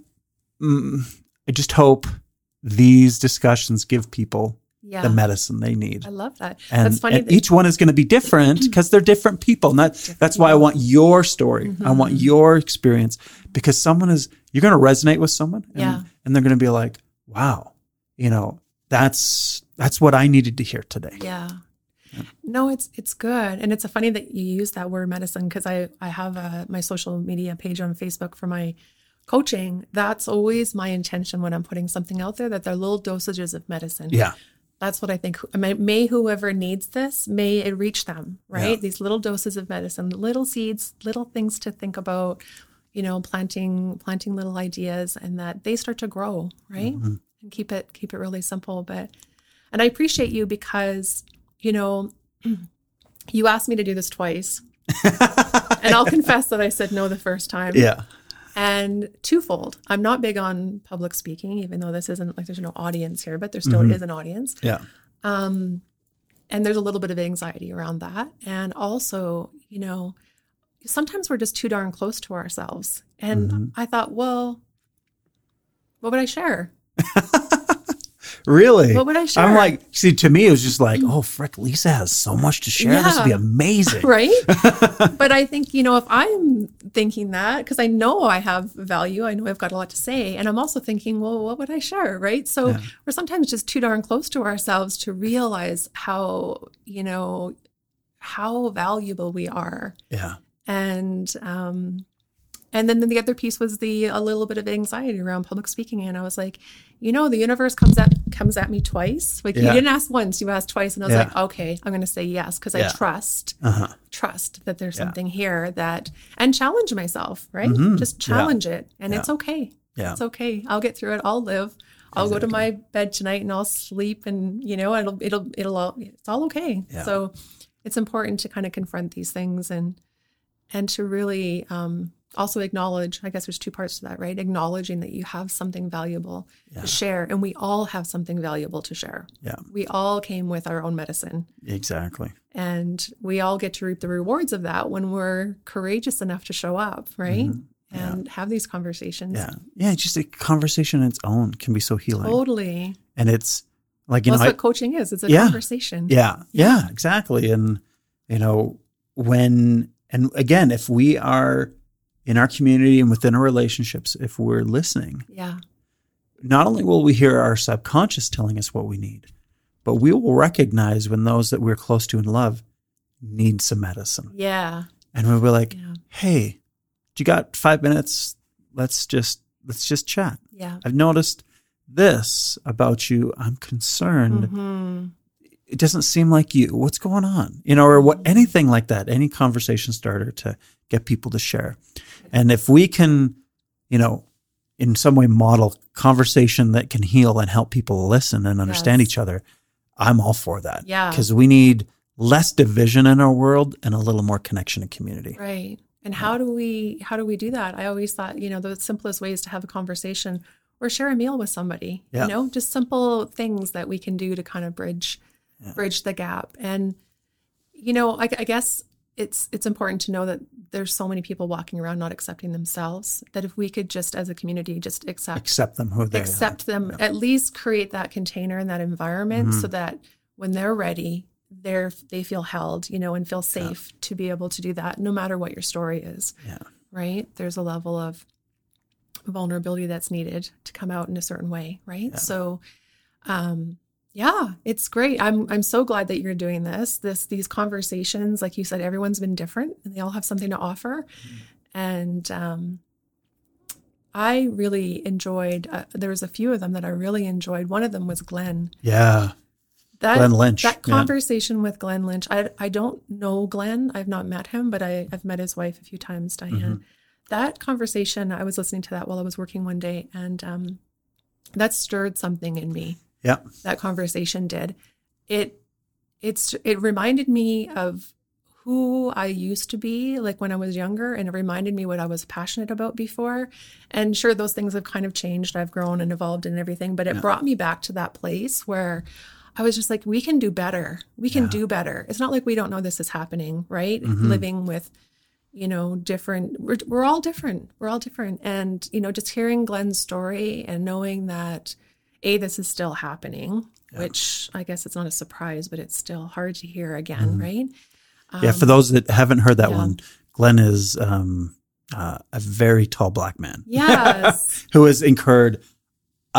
S1: mm, I just hope these discussions give people
S2: Yeah.
S1: the medicine they need.
S2: I love that.
S1: And,
S2: That's funny.
S1: and
S2: that-
S1: each one is going to be different because they're different people. And that, that's why I want your story. I want
S2: Mm-hmm.
S1: your experience because someone is, you're going to resonate with someone and,
S2: Yeah.
S1: and they're going to be like, wow, you know, that's, that's what I needed to hear today.
S2: Yeah. No, it's it's good, and it's a funny that you use that word medicine because I I have a, my social media page on Facebook for my coaching. That's always my intention when I'm putting something out there that they're little dosages of medicine.
S1: Yeah.
S2: That's what I think. May, may whoever needs this, may it reach them, right?
S1: Yeah.
S2: These little doses of medicine, little seeds, little things to think about, you know, planting planting little ideas and that they start to grow, right? Mm-hmm. And keep it keep it really simple. But and I appreciate you because you know you asked me to do this twice, and I'll confess that I said no the first time.
S1: Yeah.
S2: And twofold, I'm not big on public speaking, even though this isn't like there's no audience here, but there still
S1: Mhm.
S2: is an audience.
S1: Yeah.
S2: Um, and there's a little bit of anxiety around that. And also, you know, sometimes we're just too darn close to ourselves. And
S1: Mhm.
S2: I thought, well, what would I share?
S1: Really?
S2: What would I share?
S1: I'm like, see, to me, it was just like, oh, frick, Lisa has so much to share. This would be amazing.
S2: right? but I think, you know, if I'm thinking that, because I know I have value, I know I've got a lot to say, and I'm also thinking, well, what would I share? Right. So
S1: Yeah.
S2: we're sometimes just too darn close to ourselves to realize how, you know, how valuable we are.
S1: Yeah.
S2: And, um, and then the other piece was the a little bit of anxiety around public speaking, and I was like, you know, the universe comes at comes at me twice. Like you didn't ask once, you asked twice, and I was
S1: Yeah.
S2: like, okay, I'm going to say yes because
S1: Yeah.
S2: I trust
S1: Uh huh.
S2: trust that there's
S1: Yeah.
S2: something here that and challenge myself right
S1: Mhm.
S2: just
S1: Yeah.
S2: challenge it and
S1: Yeah.
S2: it's okay
S1: Yeah.
S2: it's okay i'll get through it i'll live i'll go to my bed tonight and i'll sleep and you know it'll it'll it'll all it's all okay
S1: Yeah.
S2: so it's important to kind of confront these things and and to really um also acknowledge i guess there's two parts to that right acknowledging that you have something valuable
S1: Yeah.
S2: to share and we all have something valuable to share
S1: Yeah.
S2: we all came with our own medicine
S1: Exactly.
S2: and we all get to reap the rewards of that when we're courageous enough to show up, right?
S1: Mhm. Yeah.
S2: And have these conversations.
S1: Yeah. Yeah. Just a conversation in its own can be so healing.
S2: Totally.
S1: And it's like, you
S2: well,
S1: know,
S2: that's
S1: I,
S2: what coaching is. It's a
S1: Yeah.
S2: conversation.
S1: Yeah, yeah, exactly. And you know, when and again, if we are in our community and within our relationships, if we're listening,
S2: Yeah.
S1: not only will we hear our subconscious telling us what we need, but we will recognize when those that we're close to and love need some medicine.
S2: Yeah.
S1: And we'll be like,
S2: Yeah.
S1: "Hey, you got 5 minutes? Let's just let's just chat.
S2: Yeah.
S1: I've noticed this about you. I'm concerned
S2: hmm
S1: it doesn't seem like you. What's going on? You know, or what, mm-hmm. anything like that, any conversation starter to get people to share. And if we can, you know, in some way model conversation that can heal and help people listen and understand
S2: Yes.
S1: each other, I'm all for that.
S2: Yeah.
S1: Because we need less division in our world and a little more connection and community.
S2: Right. And how do we how do we do that? I always thought, you know, the simplest ways to have a conversation or share a meal with somebody.
S1: Yeah.
S2: You know, just simple things that we can do to kind of bridge
S1: Yeah.
S2: bridge the gap. And you know, I, I guess it's it's important to know that there's so many people walking around not accepting themselves that if we could just as a community just accept
S1: Accept them who they
S2: accept them
S1: Yeah. Mm-hmm.
S2: at least create that container and that environment so that when they're ready they're they feel held you know and feel safe to be able to do that no matter what your story is
S1: Yeah.
S2: right there's a level of vulnerability that's needed to come out in a certain way right
S1: Yeah.
S2: so um yeah it's great i'm i'm so glad that you're doing this this these conversations like you said everyone's been different and they all have something to offer and um I really enjoyed. Uh, there was a few of them that I really enjoyed. One of them was Glenn.
S1: Yeah.
S2: That
S1: Glenn Lynch.
S2: that
S1: Yeah.
S2: conversation with Glenn Lynch. I I don't know Glenn. I've not met him, but I, I've met his wife a few times, Diane.
S1: Mm-hmm.
S2: That conversation, I was listening to that while I was working one day, and um, that stirred something in me.
S1: Yeah.
S2: That conversation did. It it's it reminded me of who I used to be like when I was younger and it reminded me what I was passionate about before. And sure those things have kind of changed. I've grown and evolved and everything, but it brought me back to that place where I was just like we can do better. We can do better. It's not like we don't know this is happening, right? Mm-hmm. Living with you know different we're, we're all different. We're all different and you know just hearing Glenn's story and knowing that a this is still happening, which I guess it's not a surprise, but it's still hard to hear again, right?
S1: yeah. For those that haven't heard that
S2: Um, yeah.
S1: one, Glenn is um, uh, a very tall black man
S2: Yes.
S1: who has incurred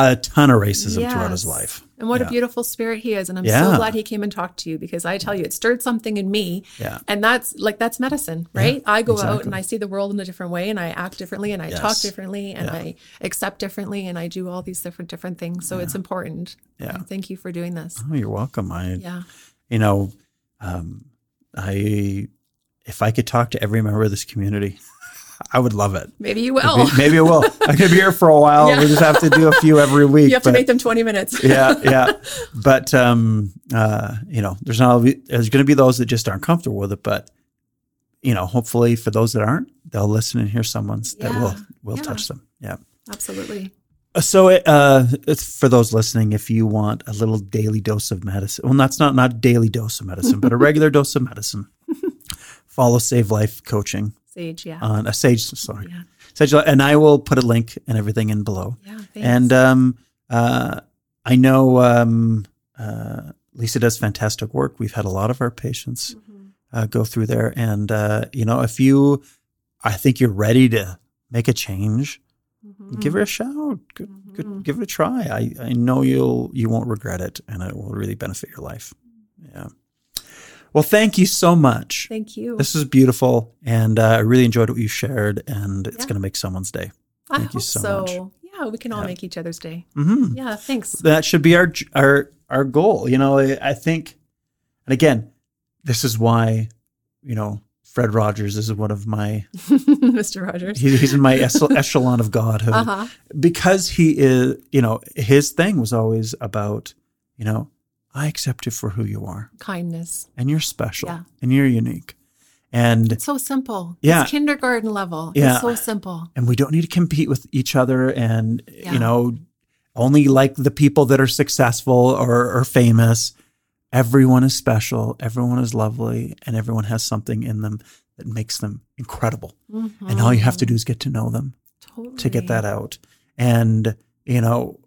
S1: a ton of racism throughout his life.
S2: And what
S1: Yeah.
S2: a beautiful spirit he is. And I'm
S1: Yeah.
S2: so glad he came and talked to you because I tell you, it stirred something in me.
S1: Yeah.
S2: And that's like, that's medicine, right? I go out and I see the world in a different way and I act differently and I talk differently and
S1: Yeah.
S2: I accept differently and I do all these different, different things. So it's important.
S1: Yeah.
S2: And thank you for doing this.
S1: Oh, you're welcome. I,
S2: Yeah.
S1: you know, um, I, if I could talk to every member of this community, I would love it.
S2: Maybe you will.
S1: Maybe, maybe it will. I'm gonna be here for a while.
S2: Yeah.
S1: We just have to do a few every week.
S2: you have to make them 20 minutes.
S1: yeah, yeah. But um, uh, you know, there's not there's going to be those that just aren't comfortable with it. But you know, hopefully for those that aren't, they'll listen and hear someone's that will will
S2: yeah.
S1: touch them. Yeah.
S2: Absolutely.
S1: So, uh, it's for those listening, if you want a little daily dose of medicine, well, that's not not a daily dose of medicine, but a regular dose of medicine. Follow Save Life Coaching
S2: Sage, yeah.
S1: on a Sage. Sorry,
S2: yeah.
S1: Sage, and I will put a link and everything in below.
S2: Yeah. Thanks.
S1: And um, uh, I know um, uh, Lisa does fantastic work. We've had a lot of our patients
S2: Mhm.
S1: uh, go through there, and uh, you know, if you, I think you're ready to make a change,
S2: Mhm.
S1: give her a shout. Good, good,
S2: Mhm.
S1: give it a try. I, I know you'll you won't regret it, and it will really benefit your life. Yeah. Well, thank you so much.
S2: Thank you.
S1: This is beautiful, and uh, I really enjoyed what you shared, and it's
S2: Yeah.
S1: going to make someone's day.
S2: I
S1: thank you
S2: hope
S1: so
S2: so.
S1: much.
S2: Yeah, we can all
S1: Yeah.
S2: make each other's day.
S1: Mm-hmm.
S2: Yeah, thanks.
S1: that should be our our our goal. You know, I I think, and again, this is why, you know, Fred Rogers is one of my
S2: Mr. Rogers.
S1: he, he's in my echelon of godhood
S2: Uh huh.
S1: because he is. You know, his thing was always about, you know, I accept you for who you are,
S2: Kindness.
S1: and you're special,
S2: Yeah.
S1: and you're unique, and
S2: It's so simple.
S1: Yeah.
S2: It's kindergarten level.
S1: Yeah.
S2: It's so simple.
S1: and we don't need to compete with each other and
S2: Yeah.
S1: you know only like the people that are successful or, or famous everyone is special everyone is lovely and everyone has something in them that makes them incredible and all you have to mm-hmm. do is get to know them
S2: totally.
S1: to get that out and you know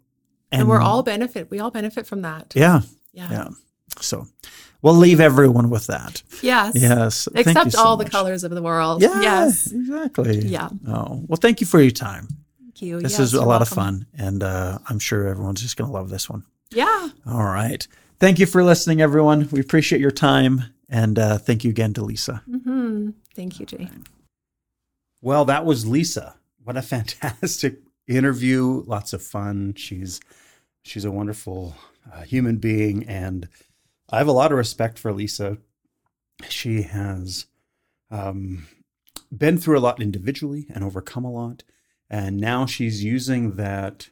S2: And, we're all benefit. We all benefit from that.
S1: yeah
S2: Yeah.
S1: yeah so we'll leave everyone with that
S2: Yes.
S1: yes Thank you
S2: Except
S1: so
S2: all the colors of the world.
S1: yeah,
S2: Yes.
S1: exactly
S2: Yeah.
S1: oh well thank you for your time
S2: Thank you.
S1: This
S2: Yes,
S1: is a
S2: you're
S1: lot of fun, and uh, I'm sure everyone's just going to love this one.
S2: Yeah.
S1: All right. Thank you for listening, everyone. We appreciate your time, and uh, thank you again to Lisa.
S2: hmm Thank you, Jay.
S1: Well, that was Lisa. What a fantastic interview! Lots of fun. She's she's a wonderful uh, human being, and I have a lot of respect for Lisa. She has um, been through a lot individually and overcome a lot, and now she's using that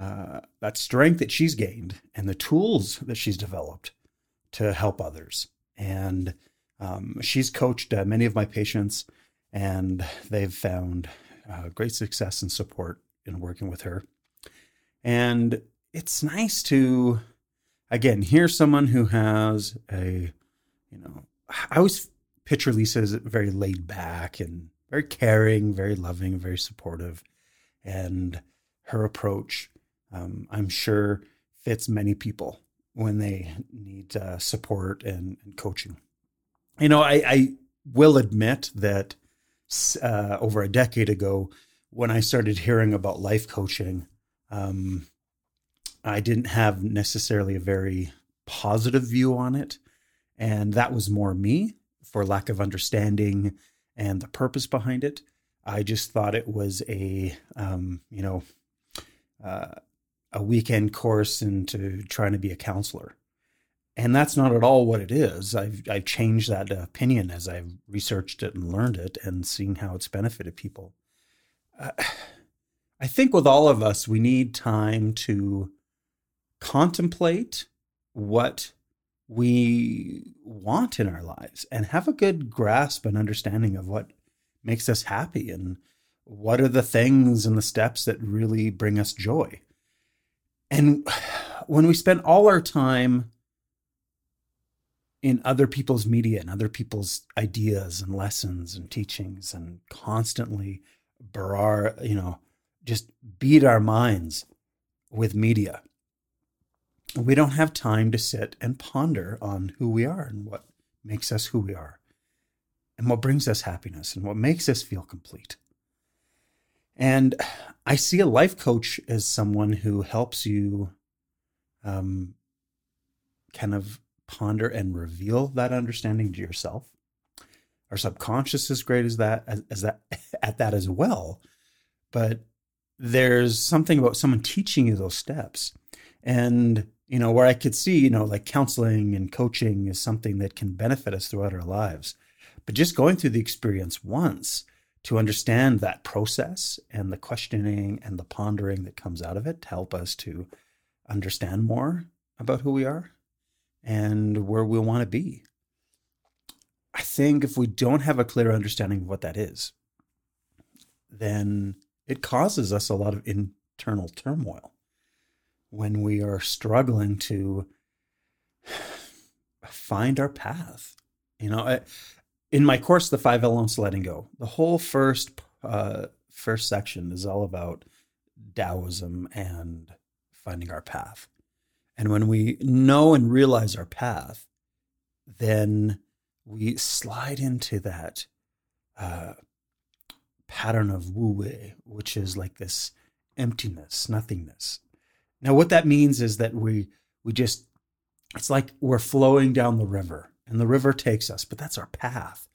S1: uh, that strength that she's gained and the tools that she's developed to help others. And um, she's coached uh, many of my patients and they've found uh, great success and support in working with her. And it's nice to, again, hear someone who has a, you know, I always picture Lisa as very laid back and very caring, very loving, very supportive. And her approach, um, I'm sure, fits many people when they need uh, support and, and coaching. You know, I, I will admit that uh, over a decade ago, when I started hearing about life coaching, um, I didn't have necessarily a very positive view on it. And that was more me for lack of understanding and the purpose behind it. I just thought it was a, um, you know, uh, a weekend course into trying to be a counselor. And that's not at all what it is. I've, I've changed that opinion as I've researched it and learned it and seen how it's benefited people. Uh, I think with all of us, we need time to contemplate what we want in our lives and have a good grasp and understanding of what makes us happy and what are the things and the steps that really bring us joy. And when we spend all our time in other people's media and other people's ideas and lessons and teachings and constantly bar, you know, just beat our minds with media. We don't have time to sit and ponder on who we are and what makes us who we are and what brings us happiness and what makes us feel complete. And I see a life coach as someone who helps you um, kind of ponder and reveal that understanding to yourself. Our subconscious is great as that as, as that at that as well, but there's something about someone teaching you those steps, and you know where I could see you know like counseling and coaching is something that can benefit us throughout our lives, but just going through the experience once to understand that process and the questioning and the pondering that comes out of it to help us to understand more about who we are and where we want to be. I think if we don't have a clear understanding of what that is, then it causes us a lot of internal turmoil when we are struggling to find our path. You know, in my course, the five elements letting go, the whole first uh, first section is all about Taoism and finding our path. And when we know and realize our path, then we slide into that uh, pattern of wu wei, which is like this emptiness, nothingness. Now, what that means is that we we just it's like we're flowing down the river and the river takes us, but that's our path.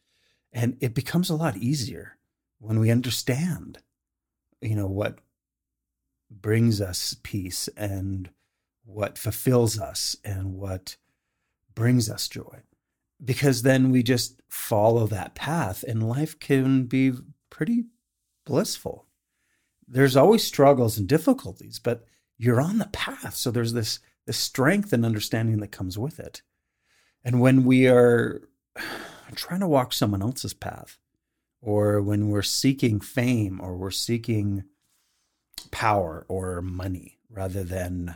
S1: And it becomes a lot easier when we understand, you know, what brings us peace and what fulfills us and what brings us joy. Because then we just follow that path and life can be pretty blissful. There's always struggles and difficulties, but you're on the path. So there's this, this strength and understanding that comes with it. And when we are trying to walk someone else's path, or when we're seeking fame, or we're seeking power or money rather than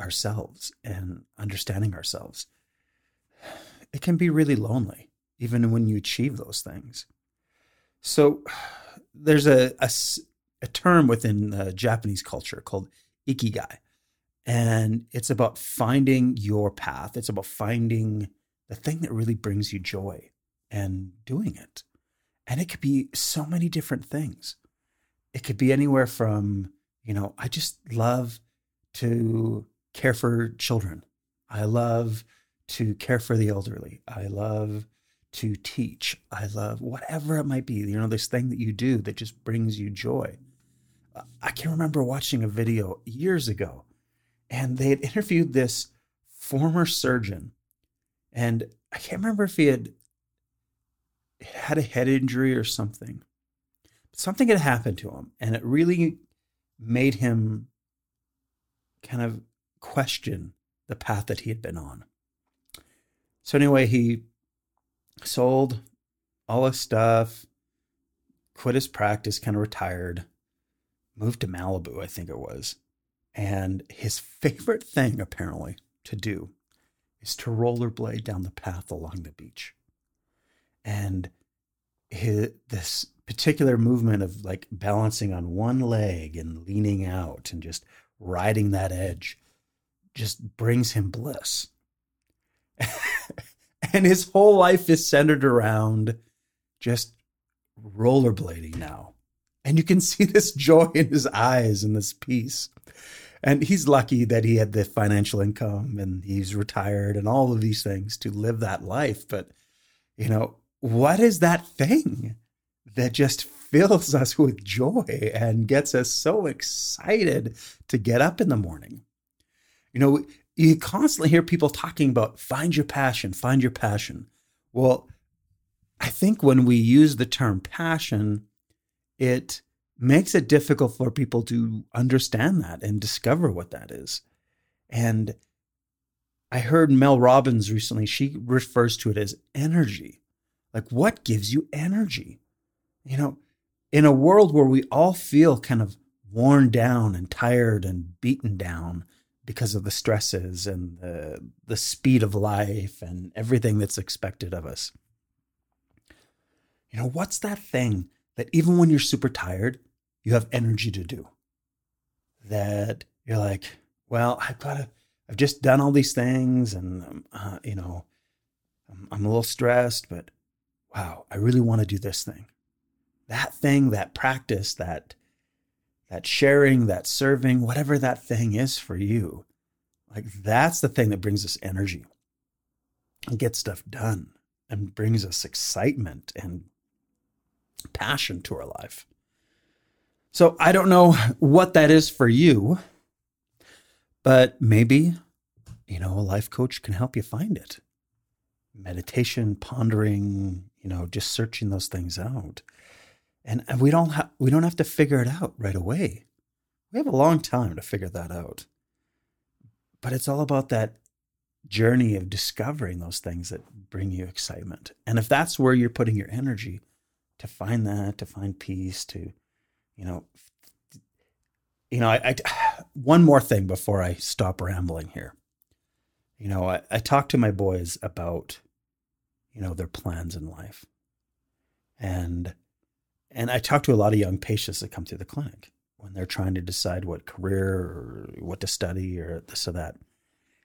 S1: ourselves and understanding ourselves, it can be really lonely, even when you achieve those things. So there's a, a, a term within the Japanese culture called ikigai. And it's about finding your path. It's about finding the thing that really brings you joy and doing it. And it could be so many different things. It could be anywhere from, you know, I just love to care for children. I love to care for the elderly. I love to teach. I love whatever it might be, you know, this thing that you do that just brings you joy. I can remember watching a video years ago and they had interviewed this former surgeon. And I can't remember if he had had a head injury or something. Something had happened to him and it really made him kind of question the path that he had been on. So anyway, he sold all his stuff, quit his practice, kind of retired, moved to Malibu, I think it was. And his favorite thing, apparently, to do is to rollerblade down the path along the beach. And his, this particular movement of like balancing on one leg and leaning out and just riding that edge just brings him bliss. and his whole life is centered around just rollerblading now. And you can see this joy in his eyes and this peace. And he's lucky that he had the financial income and he's retired and all of these things to live that life. But, you know, what is that thing that just fills us with joy and gets us so excited to get up in the morning? You know, you constantly hear people talking about find your passion, find your passion. Well, I think when we use the term passion, it makes it difficult for people to understand that and discover what that is. And I heard Mel Robbins recently, she refers to it as energy. Like, what gives you energy? You know, in a world where we all feel kind of worn down and tired and beaten down because of the stresses and the, the speed of life and everything that's expected of us. You know, what's that thing that even when you're super tired, you have energy to do? That you're like, well, I've got to, I've just done all these things and, um, uh, you know, I'm, I'm a little stressed, but wow, I really want to do this thing. That thing, that practice, that that sharing, that serving, whatever that thing is for you. Like that's the thing that brings us energy and gets stuff done and brings us excitement and passion to our life. So I don't know what that is for you, but maybe, you know, a life coach can help you find it. Meditation, pondering, you know, just searching those things out. And, and we don't have we don't have to figure it out right away. We have a long time to figure that out. But it's all about that journey of discovering those things that bring you excitement. And if that's where you're putting your energy to find that, to find peace, to, you know, you know, I, I one more thing before I stop rambling here. You know, I, I talk to my boys about, you know, their plans in life. And and I talk to a lot of young patients that come through the clinic when they're trying to decide what career or what to study or this or that.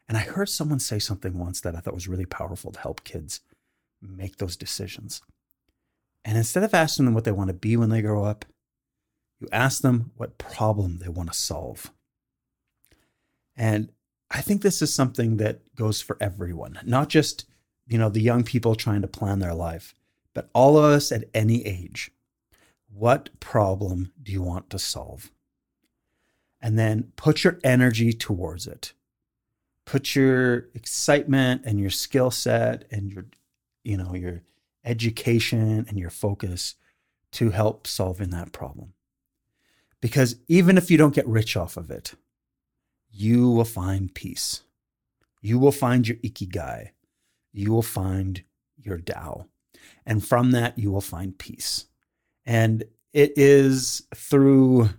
S1: And I heard someone say something once that I thought was really powerful to help kids make those decisions. And instead of asking them what they want to be when they grow up, you ask them what problem they want to solve. And I think this is something that goes for everyone, not just, you know, the young people trying to plan their life, but all of us at any age. What problem do you want to solve? And then put your energy towards it. Put your excitement and your skill set and your, you know, your education and your focus to help solving that problem. Because even if you don't get rich off of it, you will find peace. You will find your ikigai. You will find your Tao. And from that, you will find peace. And it is through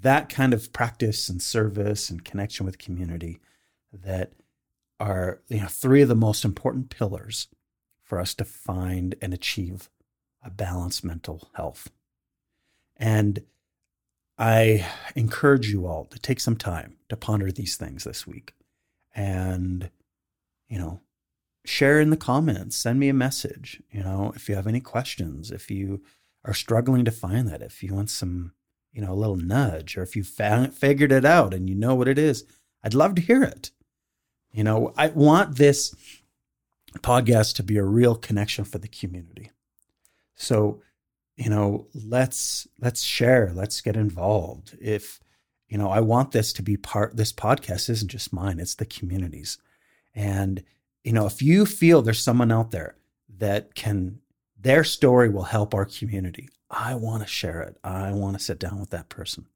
S1: that kind of practice and service and connection with community that are you know three of the most important pillars for us to find and achieve a balanced mental health. And I encourage you all to take some time to ponder these things this week and, you know, share in the comments, send me a message, you know, if you have any questions, if you are struggling to find that, if you want some, you know, a little nudge, or if you found, figured it out and you know what it is, I'd love to hear it. You know, I want this podcast to be a real connection for the community. So, you know, let's let's share, let's get involved. If you know, I want this to be part this podcast isn't just mine, it's the community's. And you know, if you feel there's someone out there that can their story will help our community. I want to share it. I want to sit down with that person.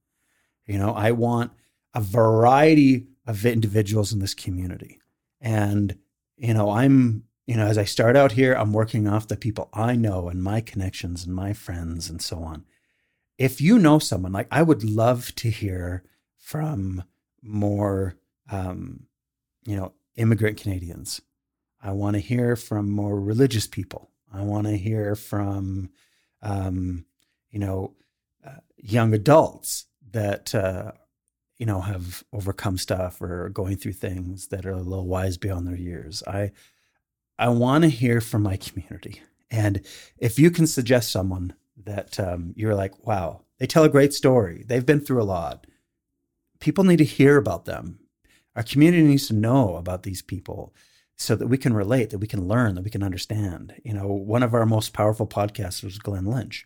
S1: You know, I want a variety of individuals in this community. And, you know, I'm, you know, as I start out here, I'm working off the people I know and my connections and my friends and so on. If you know someone, like I would love to hear from more, um, you know, immigrant Canadians. I want to hear from more religious people. I want to hear from, um, you know, uh, young adults that uh, you know have overcome stuff or going through things that are a little wise beyond their years. I I want to hear from my community, and if you can suggest someone that um, you're like, wow, they tell a great story. They've been through a lot. People need to hear about them. Our community needs to know about these people so that we can relate, that we can learn, that we can understand. You know, one of our most powerful podcasts was Glenn Lynch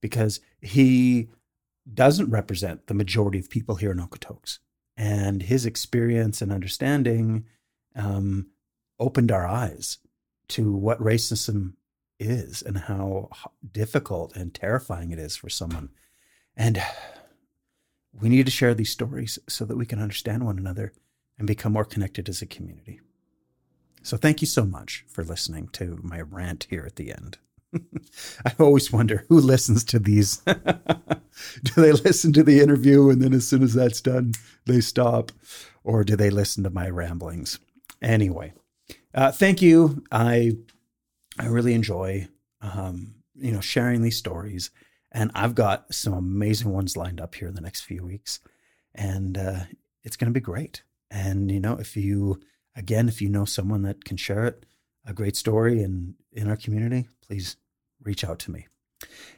S1: because he doesn't represent the majority of people here in Okotoks. And his experience and understanding um, opened our eyes to what racism is and how difficult and terrifying it is for someone. And we need to share these stories so that we can understand one another and become more connected as a community. So thank you so much for listening to my rant here at the end. I always wonder who listens to these. do they listen to the interview and then as soon as that's done, they stop? Or do they listen to my ramblings? Anyway, uh, thank you. I I really enjoy um, you know sharing these stories, and I've got some amazing ones lined up here in the next few weeks, and uh, it's going to be great. And you know, if you again, if you know someone that can share it, a great story in in our community, please reach out to me.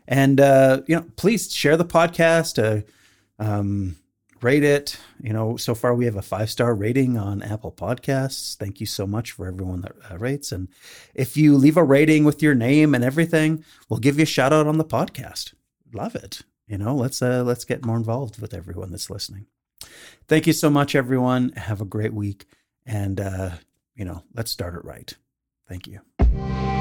S1: And uh, you know, please share the podcast. Uh, um, rate it. You know, so far we have a five star rating on Apple Podcasts. Thank you so much for everyone that uh, rates. And if you leave a rating with your name and everything, we'll give you a shout out on the podcast. Love it. You know, let's uh, let's get more involved with everyone that's listening. Thank you so much, everyone. Have a great week. And, uh, you know, let's start it right. Thank you.